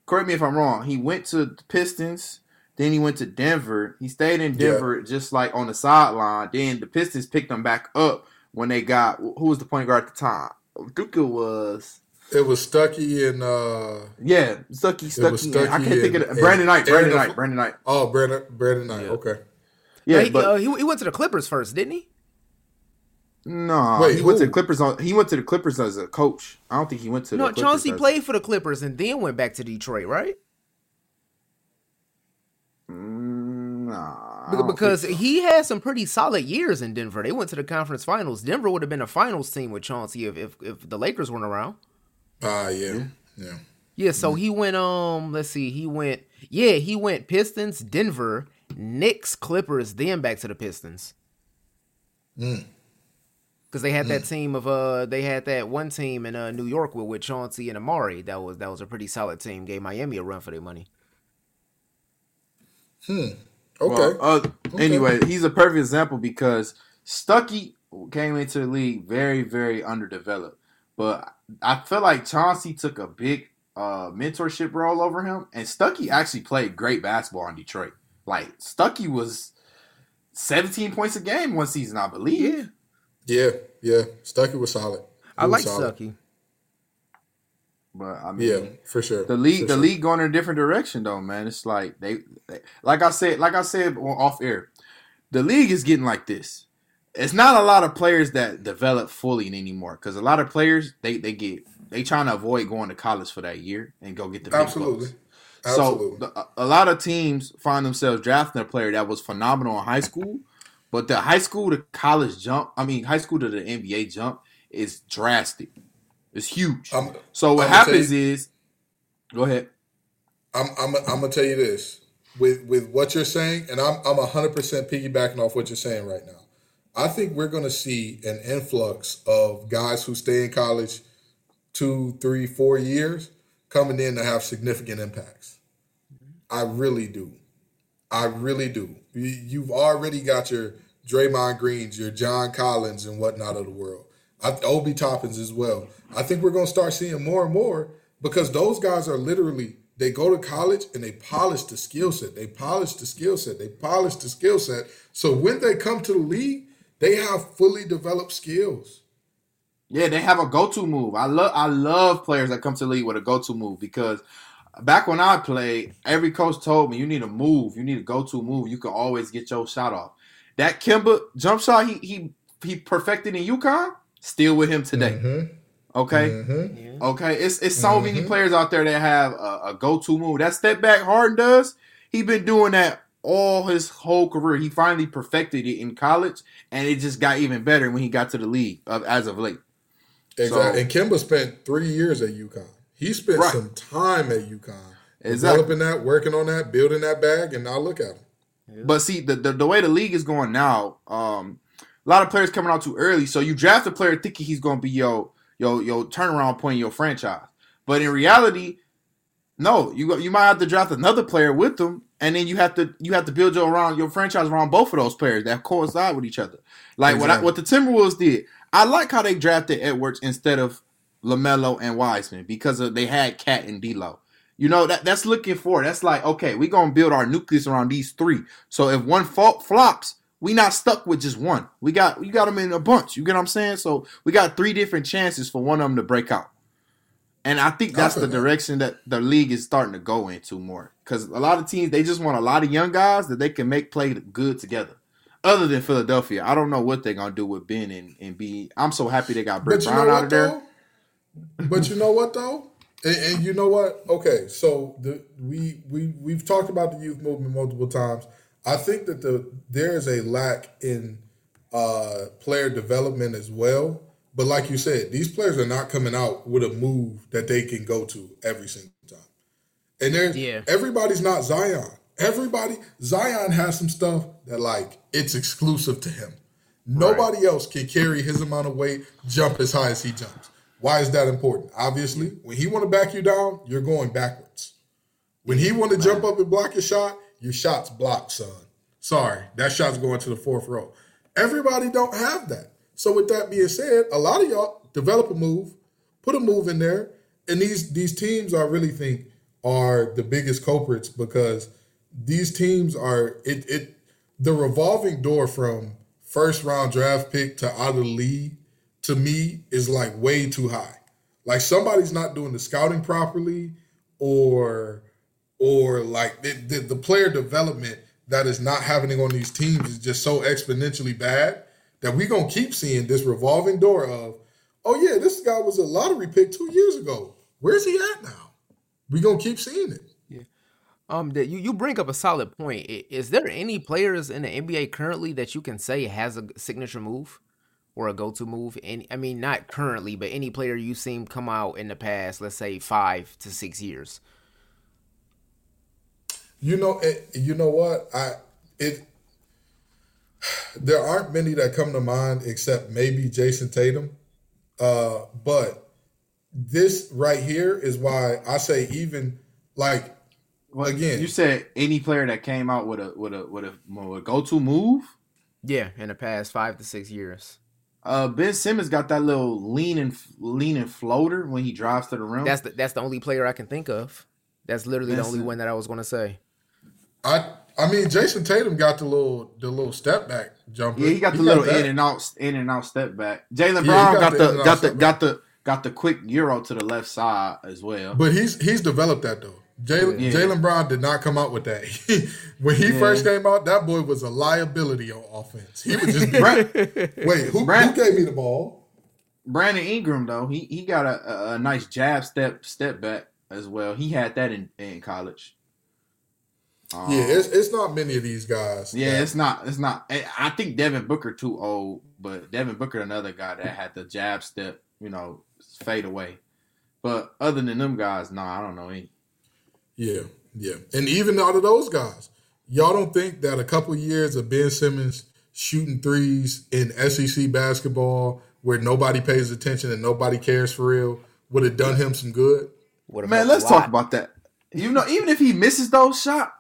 correct me if I'm wrong, he went to the Pistons, then he went to Denver. He stayed in Yeah. Denver just like on the sideline. Then the Pistons picked him back up when they got who was the point guard at the time? I think it was It was Stuckey and uh yeah, Stuckey, was Stuckey. and- I Stuckey can't think of and- it. Brandon Knight, Brandon Knight, Def- Brandon Knight. oh Brandon Brandon Knight. Yeah. Okay. Yeah, he, but uh, he, he went to the Clippers first, didn't he? no, Wait, he went to the Clippers on. He went to the Clippers as a coach. I don't think he went to No, the Clippers Chauncey as- played for the Clippers and then went back to Detroit, right? Mm, nah, I Be- don't because so. he had some pretty solid years in Denver. They went to the conference finals. Denver would have been a finals team with Chauncey if if, if the Lakers weren't around. Ah yeah. Yeah. Yeah, so he went um let's see, he went yeah, he went Pistons, Denver, Knicks, Clippers, then back to the Pistons. Mm. Cause they had that team of uh they had that one team in uh New York with with Chauncey and Amar'e. That was that was a pretty solid team. Gave Miami a run for their money. Okay. Well, uh, Anyway, he's a perfect example because Stuckey came into the league very, very underdeveloped. But I feel like Chauncey took a big uh, mentorship role over him, and Stuckey actually played great basketball in Detroit. Like Stuckey was 17 points a game one season, I believe. yeah, yeah. yeah. Stuckey was solid. He I was like solid. Stuckey. But I mean, Yeah, for sure. the league For the sure. league going in a different direction though man it's like they, they like i said like i said off air the league is getting like this it's not a lot of players that develop fully anymore because a lot of players they they get they trying to avoid going to college for that year and go get the Absolutely. Absolutely. So the, a lot of teams find themselves drafting a player that was phenomenal in high school, but the high school to college jump, I mean high school to the NBA jump is drastic. It's huge. I'm- so what I'm happens you- is, go ahead. I'm I'm I'm gonna tell you this with with what you're saying, and I'm I'm hundred percent piggybacking off what you're saying right now. I think we're gonna see an influx of guys who stay in college two, three, four years coming in to have significant impacts. I really do. I really do. You- You've already got your Draymond Greens, your John Collins, and whatnot of the world. I, Obi Toppins as well. I think we're going to start seeing more and more because those guys are literally they go to college and they polish the skill set. They polish the skill set. They polish the skill set. So when they come to the league, they have fully developed skills. Yeah, they have a go-to move. I love I love players that come to the league with a go-to move because back when I played, every coach told me you need a move, you need a go-to move. You can always get your shot off. That Kemba jump shot he he he perfected in UConn, still with him today. Mm-hmm. Okay. Okay, it's it's so many players out there that have a, a go-to move. That step back Harden does. He been doing that all his whole career. He finally perfected it in college, and it just got even better when he got to the league of, as of late. Exactly. So- and Kemba spent three years at UConn. He spent Right. some time at UConn. Exactly. Developing that, working on that, building that bag, and now look at him. But see, the, the the way the league is going now, um, a lot of players coming out too early. So you draft a player thinking he's going to be your your your turnaround point in your franchise, but in reality, no. You you might have to draft another player with them, and then you have to you have to build your around your franchise around both of those players that coincide with each other. Like what I, what the Timberwolves did. I like how they drafted Edwards instead of LaMelo and Wiseman because of, they had Cat and D'Lo. You know that that's looking for. That's like okay, we're gonna build our nucleus around these three. So if one fault flops, we not stuck with just one. We got we got them in a bunch. You get what I'm saying? So we got three different chances for one of them to break out. And I think that's the direction that the league is starting to go into more. Because a lot of teams they just want a lot of young guys that they can make play good together. Other than Philadelphia, I don't know what they're gonna do with Ben and, and B. I'm so happy they got Brett Brown out of there. though? But you know what though? And, and you know what? Okay, so the we we we've talked about the youth movement multiple times. I think that the there is a lack in uh player development as well. But like you said, these players are not coming out with a move that they can go to every single time. And there's Yeah. everybody's not Zion. Everybody Zion has some stuff that like it's exclusive to him. Nobody else can carry his amount of weight, jump as high as he jumps. Why is that important? Obviously, when he want to back you down, you're going backwards. When he want to jump up and block your shot, your shot's blocked, son. Sorry, that shot's going to the fourth row. Everybody don't have that. So with that being said, a lot of y'all develop a move, put a move in there, and these these teams I really think are the biggest culprits because these teams are it it the revolving door from first round draft pick to out of the league to me is like way too high. Like somebody's not doing the scouting properly, or or like the, the, the player development that is not happening on these teams is just so exponentially bad that we're gonna keep seeing this revolving door of, oh yeah, this guy was a lottery pick two years ago. Where's he at now? We're gonna keep seeing it. Yeah. Um, that you, you bring up a solid point. Is there any players in the NBA currently that you can say has a signature move or a go-to move? And I mean, not currently, but any player you've seen come out in the past, let's say five to six years. You know, it, you know what? I it there aren't many that come to mind except maybe Jayson Tatum. Uh, but this right here is why I say even like Well, Again. you said any player that came out with a with a with a, a go to move. Yeah, in the past five to six years. Uh, Ben Simmons got that little leaning leaning floater when he drives to the rim. That's the that's the only player I can think of. That's literally the only Listen. one that I was going to say. I I mean Jayson Tatum got the little the little step back jumper. yeah, he got the little that. in and out in and out step back. Jaylen he Brown got got, the got the got the got the quick euro to the left side as well. But he's he's developed that though. Jaylen Yeah. Brown did not come out with that. when he Yeah. first came out, that boy was a liability on offense. He was just Brand- wait, who, Brand- who gave me the ball? Brandon Ingram though, he he got a, a, a nice jab step step back as well. He had that in, in college. Um, Yeah, it's, it's not many of these guys. yeah, that- it's not it's not. I I think Devin Booker too old, but Devin Booker another guy that had the jab step, you know, fade away. But other than them guys, no, I don't know any. yeah, yeah. And even out of those guys, y'all don't think that a couple years of Ben Simmons shooting threes in SEC basketball where nobody pays attention and nobody cares for real would have done him some good. What Man, let's Kawhi? talk about that. You know, even if he misses those shots,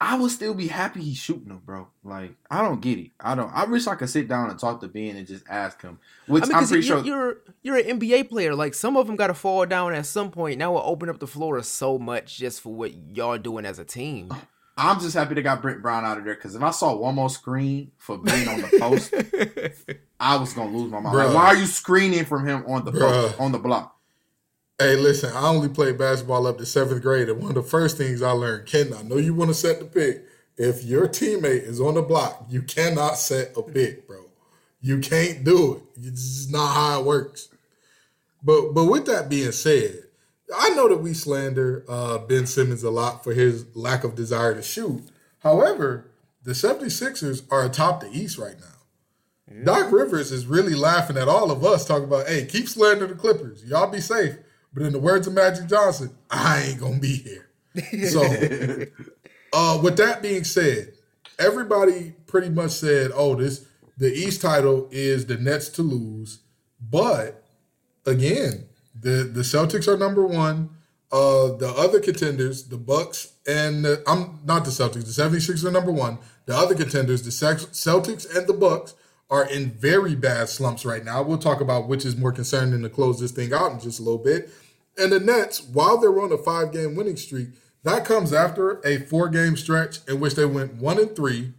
I would still be happy he's shooting them, bro. Like, I don't get it. I don't. I wish I could sit down and talk to Ben and just ask him. Which I mean, I'm 'cause pretty you're, sure. you're you're an NBA player. Like some of them got to fall down at some point. Now we'll open up the floor so much just for what y'all doing as a team. I'm just happy they got Brett Brown out of there because if I saw one more screen for Ben on the post, I was gonna lose my mind. Like, why are you screening from him on the post, on the block? Hey, listen, I only played basketball up to seventh grade, and one of the first things I learned, Ken, I know you want to set the pick. If your teammate is on the block, you cannot set a pick, bro. You can't do it. It's just not how it works. But but with that being said, I know that we slander uh, Ben Simmons a lot for his lack of desire to shoot. However, the 76ers are atop the East right now. Doc Rivers is really laughing at all of us talking about, hey, keep slandering the Clippers. Y'all be safe. But in the words of Magic Johnson, I ain't gonna be here. So uh, with that being said, everybody pretty much said, oh, this the East title is the Nets to lose. But again, the the Celtics are number one. Uh, the other contenders, the Bucks and the, I'm not the Celtics. The 76ers are number one. The other contenders, the Celtics and the Bucks, are in very bad slumps right now. We'll talk about which is more concerning to close this thing out in just a little bit. And the Nets, while they're on a five game winning streak, that comes after a four game stretch in which they went one and three.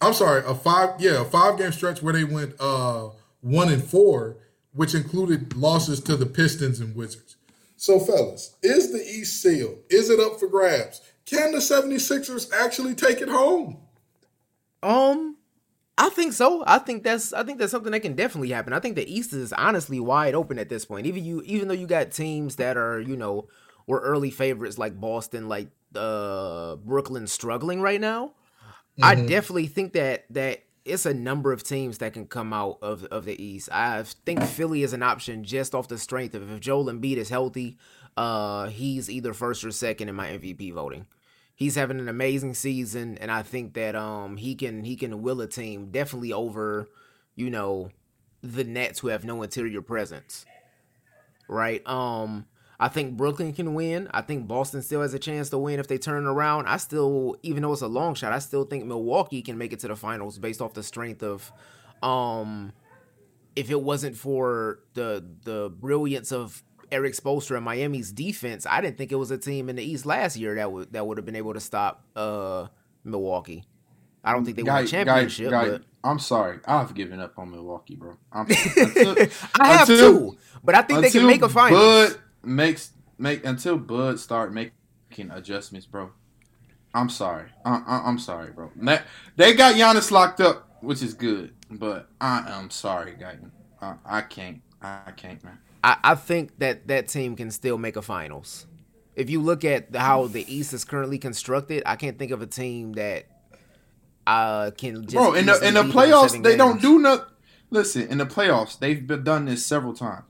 I'm sorry, a five yeah, a five game stretch where they went uh one and four, which included losses to the Pistons and Wizards. So fellas, is the East sealed? Is it up for grabs? Can the 76ers actually take it home? Um, I think so. I think that's I think that's something that can definitely happen. I think the East is honestly wide open at this point. Even you, even though you got teams that are you know were early favorites like Boston, like uh Brooklyn struggling right now. I definitely think that that it's a number of teams that can come out of of the East. I think Philly is an option just off the strength of if Joel Embiid is healthy, uh, he's either first or second in my MVP voting. He's having an amazing season, and I think that um he can he can will a team definitely over, you know, the Nets who have no interior presence. Right? Um I think Brooklyn can win. I think Boston still has a chance to win if they turn around. I still, even though it's a long shot, I still think Milwaukee can make it to the finals based off the strength of, um, if it wasn't for the the brilliance of Erik Spoelstra and Miami's defense, I didn't think it was a team in the East last year that would that would have been able to stop uh Milwaukee. I don't think they won a championship, but I'm sorry. I've given up on Milwaukee, bro. I'm until, I have until- too. But I think they can make a finals. Bud makes make until Bud start making adjustments, bro. I'm sorry. I, I'm sorry, bro. They, they got Giannis locked up, which is good, but I am sorry, Guyton. I, I can't. I can't, man. I, I think that that team can still make a finals. If you look at the, how the East is currently constructed, I can't think of a team that uh can just Bro, in the in the beat them in playoffs, seven they don't do nothing. Listen, in the playoffs, they've been done this several times.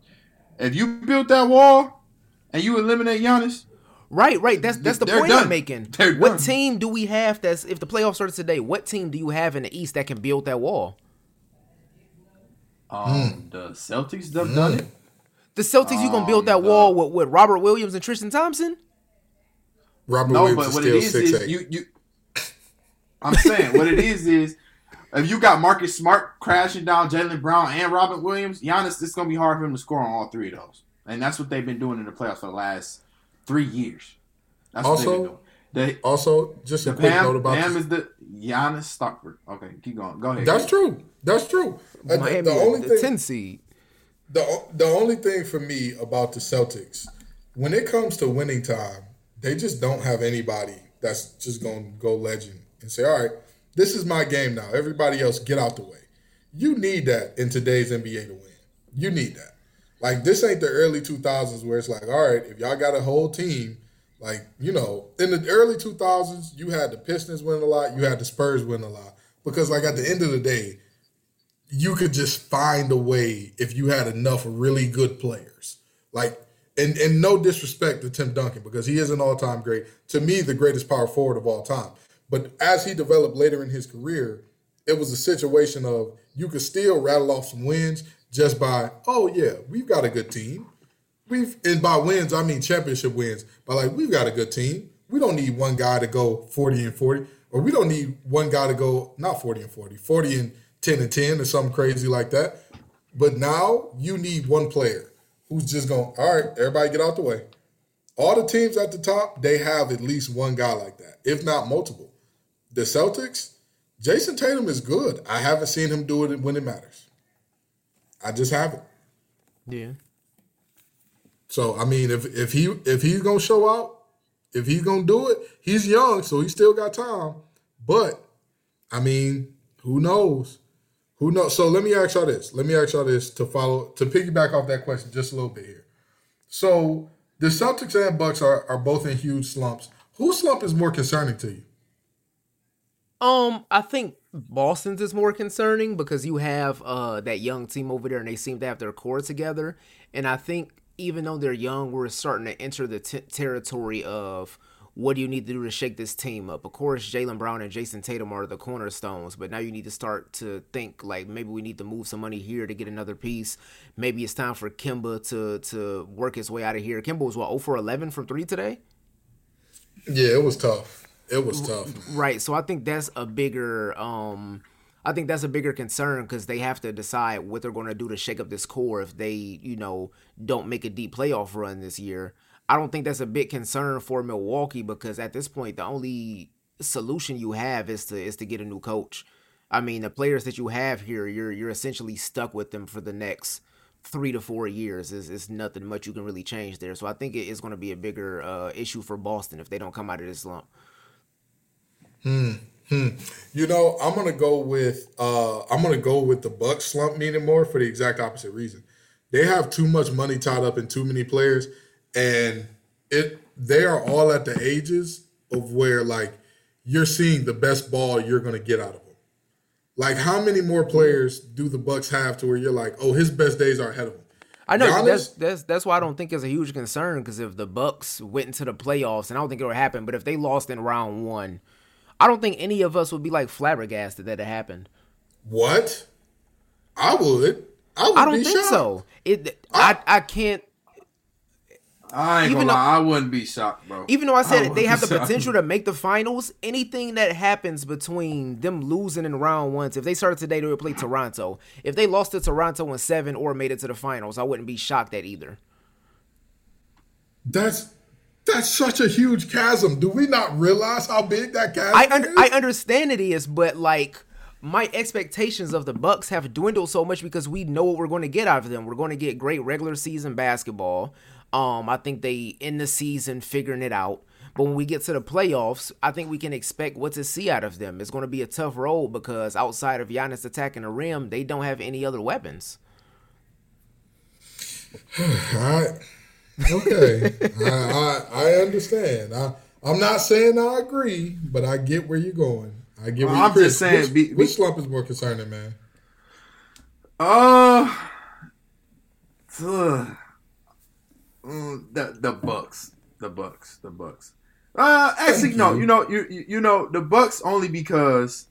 If you built that wall and you eliminate Giannis, Right, right. That's that's the They're point I'm making. They're what done. team do we have that's if the playoffs started today? What team do you have in the East that can build that wall? um, the Celtics have done it. The Celtics, you gonna build that Um, wall with, with Robert Williams and Tristan Thompson? Robert No, Williams but is what still it is six is eight. you you. I'm saying what it is is if you got Marcus Smart crashing down Jaylen Brown and Robert Williams, Giannis, it's gonna be hard for him to score on all three of those, and that's what they've been doing in the playoffs for the last three years. That's what they've Also, been doing. They, Also, just a the quick note about Bam this. is the Giannis Stockford. Okay, keep going. Go ahead. That's true. That's true. Uh, the- the only the thing, ten seed. The the only thing for me about the Celtics, when it comes to winning time, they just don't have anybody that's just to go legend and say, "All right, this is my game now. Everybody else, get out the way." You need that in today's NBA to win. You need that. Like this ain't the early 2000s where it's like, "All right, if y'all got a whole team." Like, you know, in the early 2000s, you had the Pistons win a lot, you had the Spurs win a lot. Because, like, at the end of the day, you could just find a way if you had enough really good players. Like, and, and no disrespect to Tim Duncan because he is an all time great. To me, the greatest power forward of all time. But as he developed later in his career, it was a situation of you could still rattle off some wins just by, oh, yeah, we've got a good team. we've and by wins I mean championship wins. But like we've got a good team. We don't need one guy to go forty and forty, or we don't need one guy to go not forty and 40, 40 and ten and ten or something crazy like that. But now you need one player who's just going. All right, everybody get out the way. All the teams at the top they have at least one guy like that, if not multiple. The Celtics, Jayson Tatum is good. I haven't seen him do it when it matters. I just haven't. Yeah. So I mean, if if he if he's gonna show out, if he's gonna do it, he's young, so he still got time. But I mean, who knows? Who knows? So let me ask y'all this. Let me ask y'all this to follow to piggyback off that question just a little bit here. So the Celtics and Bucks are are both in huge slumps. Whose slump is more concerning to you? Um, I think Boston's is more concerning because you have uh that young team over there and they seem to have their core together. And I think even though they're young, we're starting to enter the t- territory of what do you need to do to shake this team up? Of course, Jaylen Brown and Jayson Tatum are the cornerstones, but now you need to start to think like maybe we need to move some money here to get another piece. Maybe it's time for Kemba to to work his way out of here. Kemba was what 0 for 11 from three today. Yeah, it was tough. It was tough. Right. So I think that's a bigger um I think that's a bigger concern because they have to decide what they're going to do to shake up this core if they, you know, don't make a deep playoff run this year. I don't think that's a big concern for Milwaukee because at this point the only solution you have is to is to get a new coach. I mean, the players that you have here, you're you're essentially stuck with them for the next three to four years. Is is nothing much you can really change there. So I think it is going to be a bigger uh, issue for Boston if they don't come out of this slump. Hmm. Hmm. You know, I'm gonna go with uh I'm gonna go with the Bucks slump meaning more for the exact opposite reason. They have too much money tied up in too many players, and it they are all at the ages of where like you're seeing the best ball you're gonna get out of them. Like how many more players do the Bucks have to where you're like, oh, his best days are ahead of him? I know Giannis- that's that's that's why I don't think it's a huge concern because if the Bucks went into the playoffs, and I don't think it would happen, but if they lost in round one, I don't think any of us would be like flabbergasted that it happened. What? I would. I would I don't think shocked. so. It I I can't I ain't Even gonna though- lie, I wouldn't be shocked, bro. even though I said wouldn't they have be the shocked. potential to make the finals, anything that happens between them losing in round one, so if they started today, they would play Toronto. If they lost to Toronto in seven or made it to the finals, I wouldn't be shocked at either. That's that's such a huge chasm. Do we not realize how big that chasm I under, is? I understand it is, but like my expectations of the Bucks have dwindled so much because we know what we're going to get out of them. We're going to get great regular season basketball. Um, I think they end the season figuring it out. But when we get to the playoffs, I think we can expect what to see out of them. It's going to be a tough road because outside of Giannis attacking the rim, they don't have any other weapons. All right. Okay. I, I I understand. I I'm not saying I agree, but I get where you're going. I get where Well, you're I'm just saying, Which, be- be- which slump is more concerning, man? Uh, ugh. Mm, the the Bucks, the Bucks, the Bucks. Uh, actually, Thank no. you. You know, you you know the Bucks only because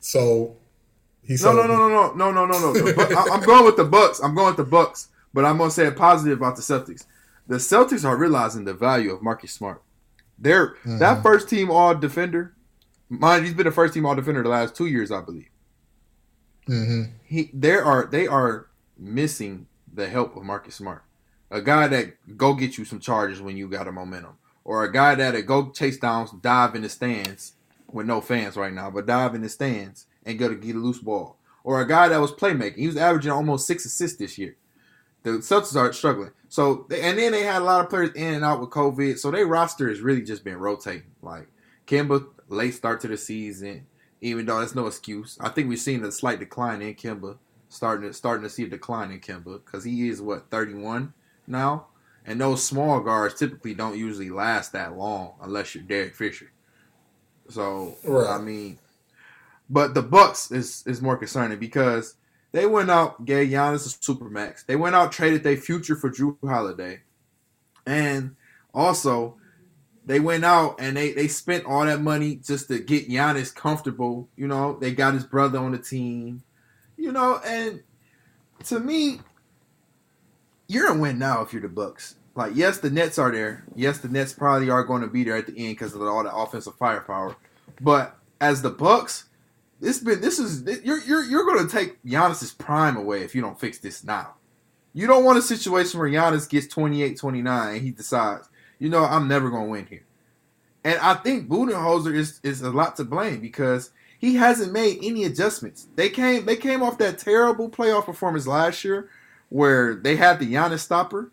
So he no no no no no no no no no. Bu- I, I'm going with the Bucks. I'm going with the Bucks, but I'm gonna say a positive about the Celtics. The Celtics are realizing the value of Marcus Smart. They're Mm-hmm. that first team all defender. Mind, he's been the first team all defender the last two years, I believe. hmm he there are they are missing the help of Marcus Smart, a guy that go get you some charges when you got a momentum, or a guy that go chase downs, dive in the stands with no fans right now, but dive in the stands and go to get a loose ball, or a guy that was playmaking. He was averaging almost six assists this year. The Celtics are struggling. So and then they had a lot of players in and out with COVID, so their roster has really just been rotating. Like Kemba, late start to the season, even though that's no excuse. I think we've seen a slight decline in Kemba, starting to starting to see a decline in Kemba because he is what 31 now, and those small guards typically don't usually last that long unless you're Derek Fisher. So Right. I mean, but the Bucks is is more concerning because they went out gave Giannis a supermax. They went out traded their future for Jrue Holiday, and also they went out and they, they spent all that money just to get Giannis comfortable. You know, they got his brother on the team. You know, and to me, you're gonna win now if you're the Bucks. Like, yes, the Nets are there. Yes, the Nets probably are going to be there at the end because of all the offensive firepower. But as the Bucks, this been this is you're you're you're going to take Giannis's prime away if you don't fix this now. You don't want a situation where Giannis gets 28, 29 and he decides, you know, I'm never going to win here. And I think Budenholzer is is a lot to blame because he hasn't made any adjustments. They came they came off that terrible playoff performance last year where they had the Giannis stopper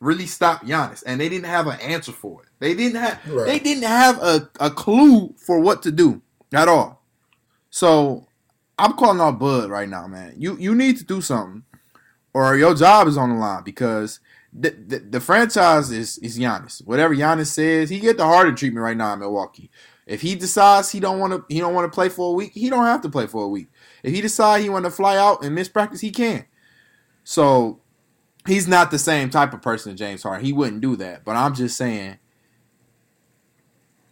really stop Giannis, and they didn't have an answer for it. They didn't have Right. they didn't have a, a clue for what to do at all. So I'm calling out Bud right now, man. You you need to do something, or your job is on the line because the, the, the franchise is is Giannis. Whatever Giannis says, he get the harder treatment right now in Milwaukee. If he decides he don't want to he don't want to play for a week, he don't have to play for a week. If he decide he want to fly out and miss practice, he can. So he's not the same type of person as James Harden. He wouldn't do that. But I'm just saying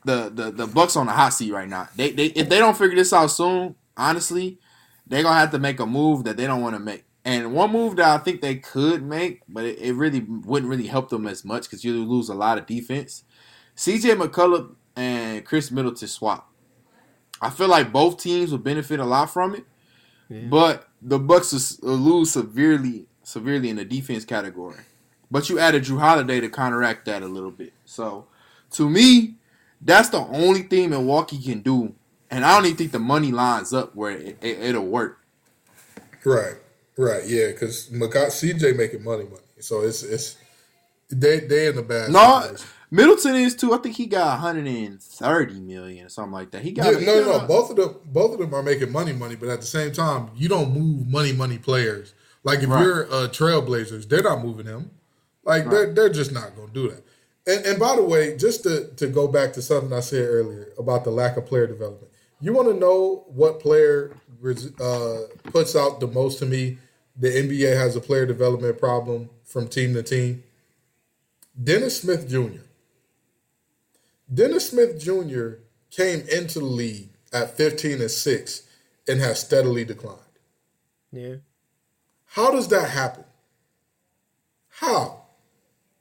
the the the Bucks on the hot seat right now. They they if they don't figure this out soon, honestly, they're gonna have to make a move that they don't want to make. And one move that I think they could make, but it, it really wouldn't really help them as much because you lose a lot of defense. CJ McCollum and Khris Middleton swap. I feel like both teams would benefit a lot from it, but the Bucks uh, lose severely, severely in the defense category. But you added Jrue Holiday to counteract that a little bit. So, to me, that's the only thing Milwaukee can do, and I don't even think the money lines up where it, it, it'll work. Right, right, yeah, because CJ making money, money. So it's it's they they in the bad. No, situation. Middleton is too. I think he got 130 million or something like that. He got Yeah, he no, got- no, both of them, both of them are making money, money. But at the same time, you don't move money, money players. Like if Right. you're uh, Trailblazers, they're not moving him. Like they're they're just not going to do that. And and by the way, just to to go back to something I said earlier about the lack of player development, you want to know what player uh, puts out the most to me? The NBA has a player development problem from team to team. Dennis Smith Jr. Dennis Smith Jr. came into the league at 15 and 6 and has steadily declined. Yeah. How does that happen? How?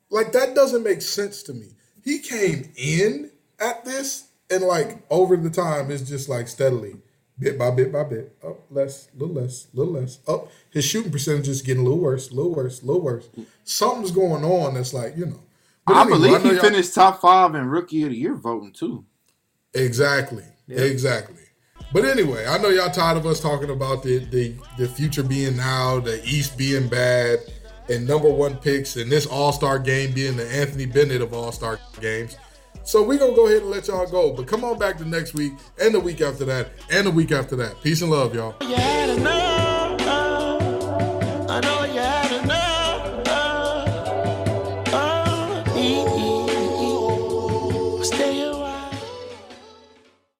Like that doesn't make sense to me. He came in at this and like over the time it's just like steadily, bit by bit by bit, up less, little less, little less, up. His shooting percentage is getting a little worse, little worse, little worse. Something's going on that's like, you know. But I anyway, believe know he y'all- finished top five in rookie of the year voting too. Exactly. Exactly. But anyway, I know y'all tired of us talking about the, the the future being now, the East being bad, and number one picks, and this All Star game being the Anthony Bennett of All Star games. So we're gonna go ahead and let y'all go. But come on back the next week and the week after that and the week after that. Peace and love, y'all.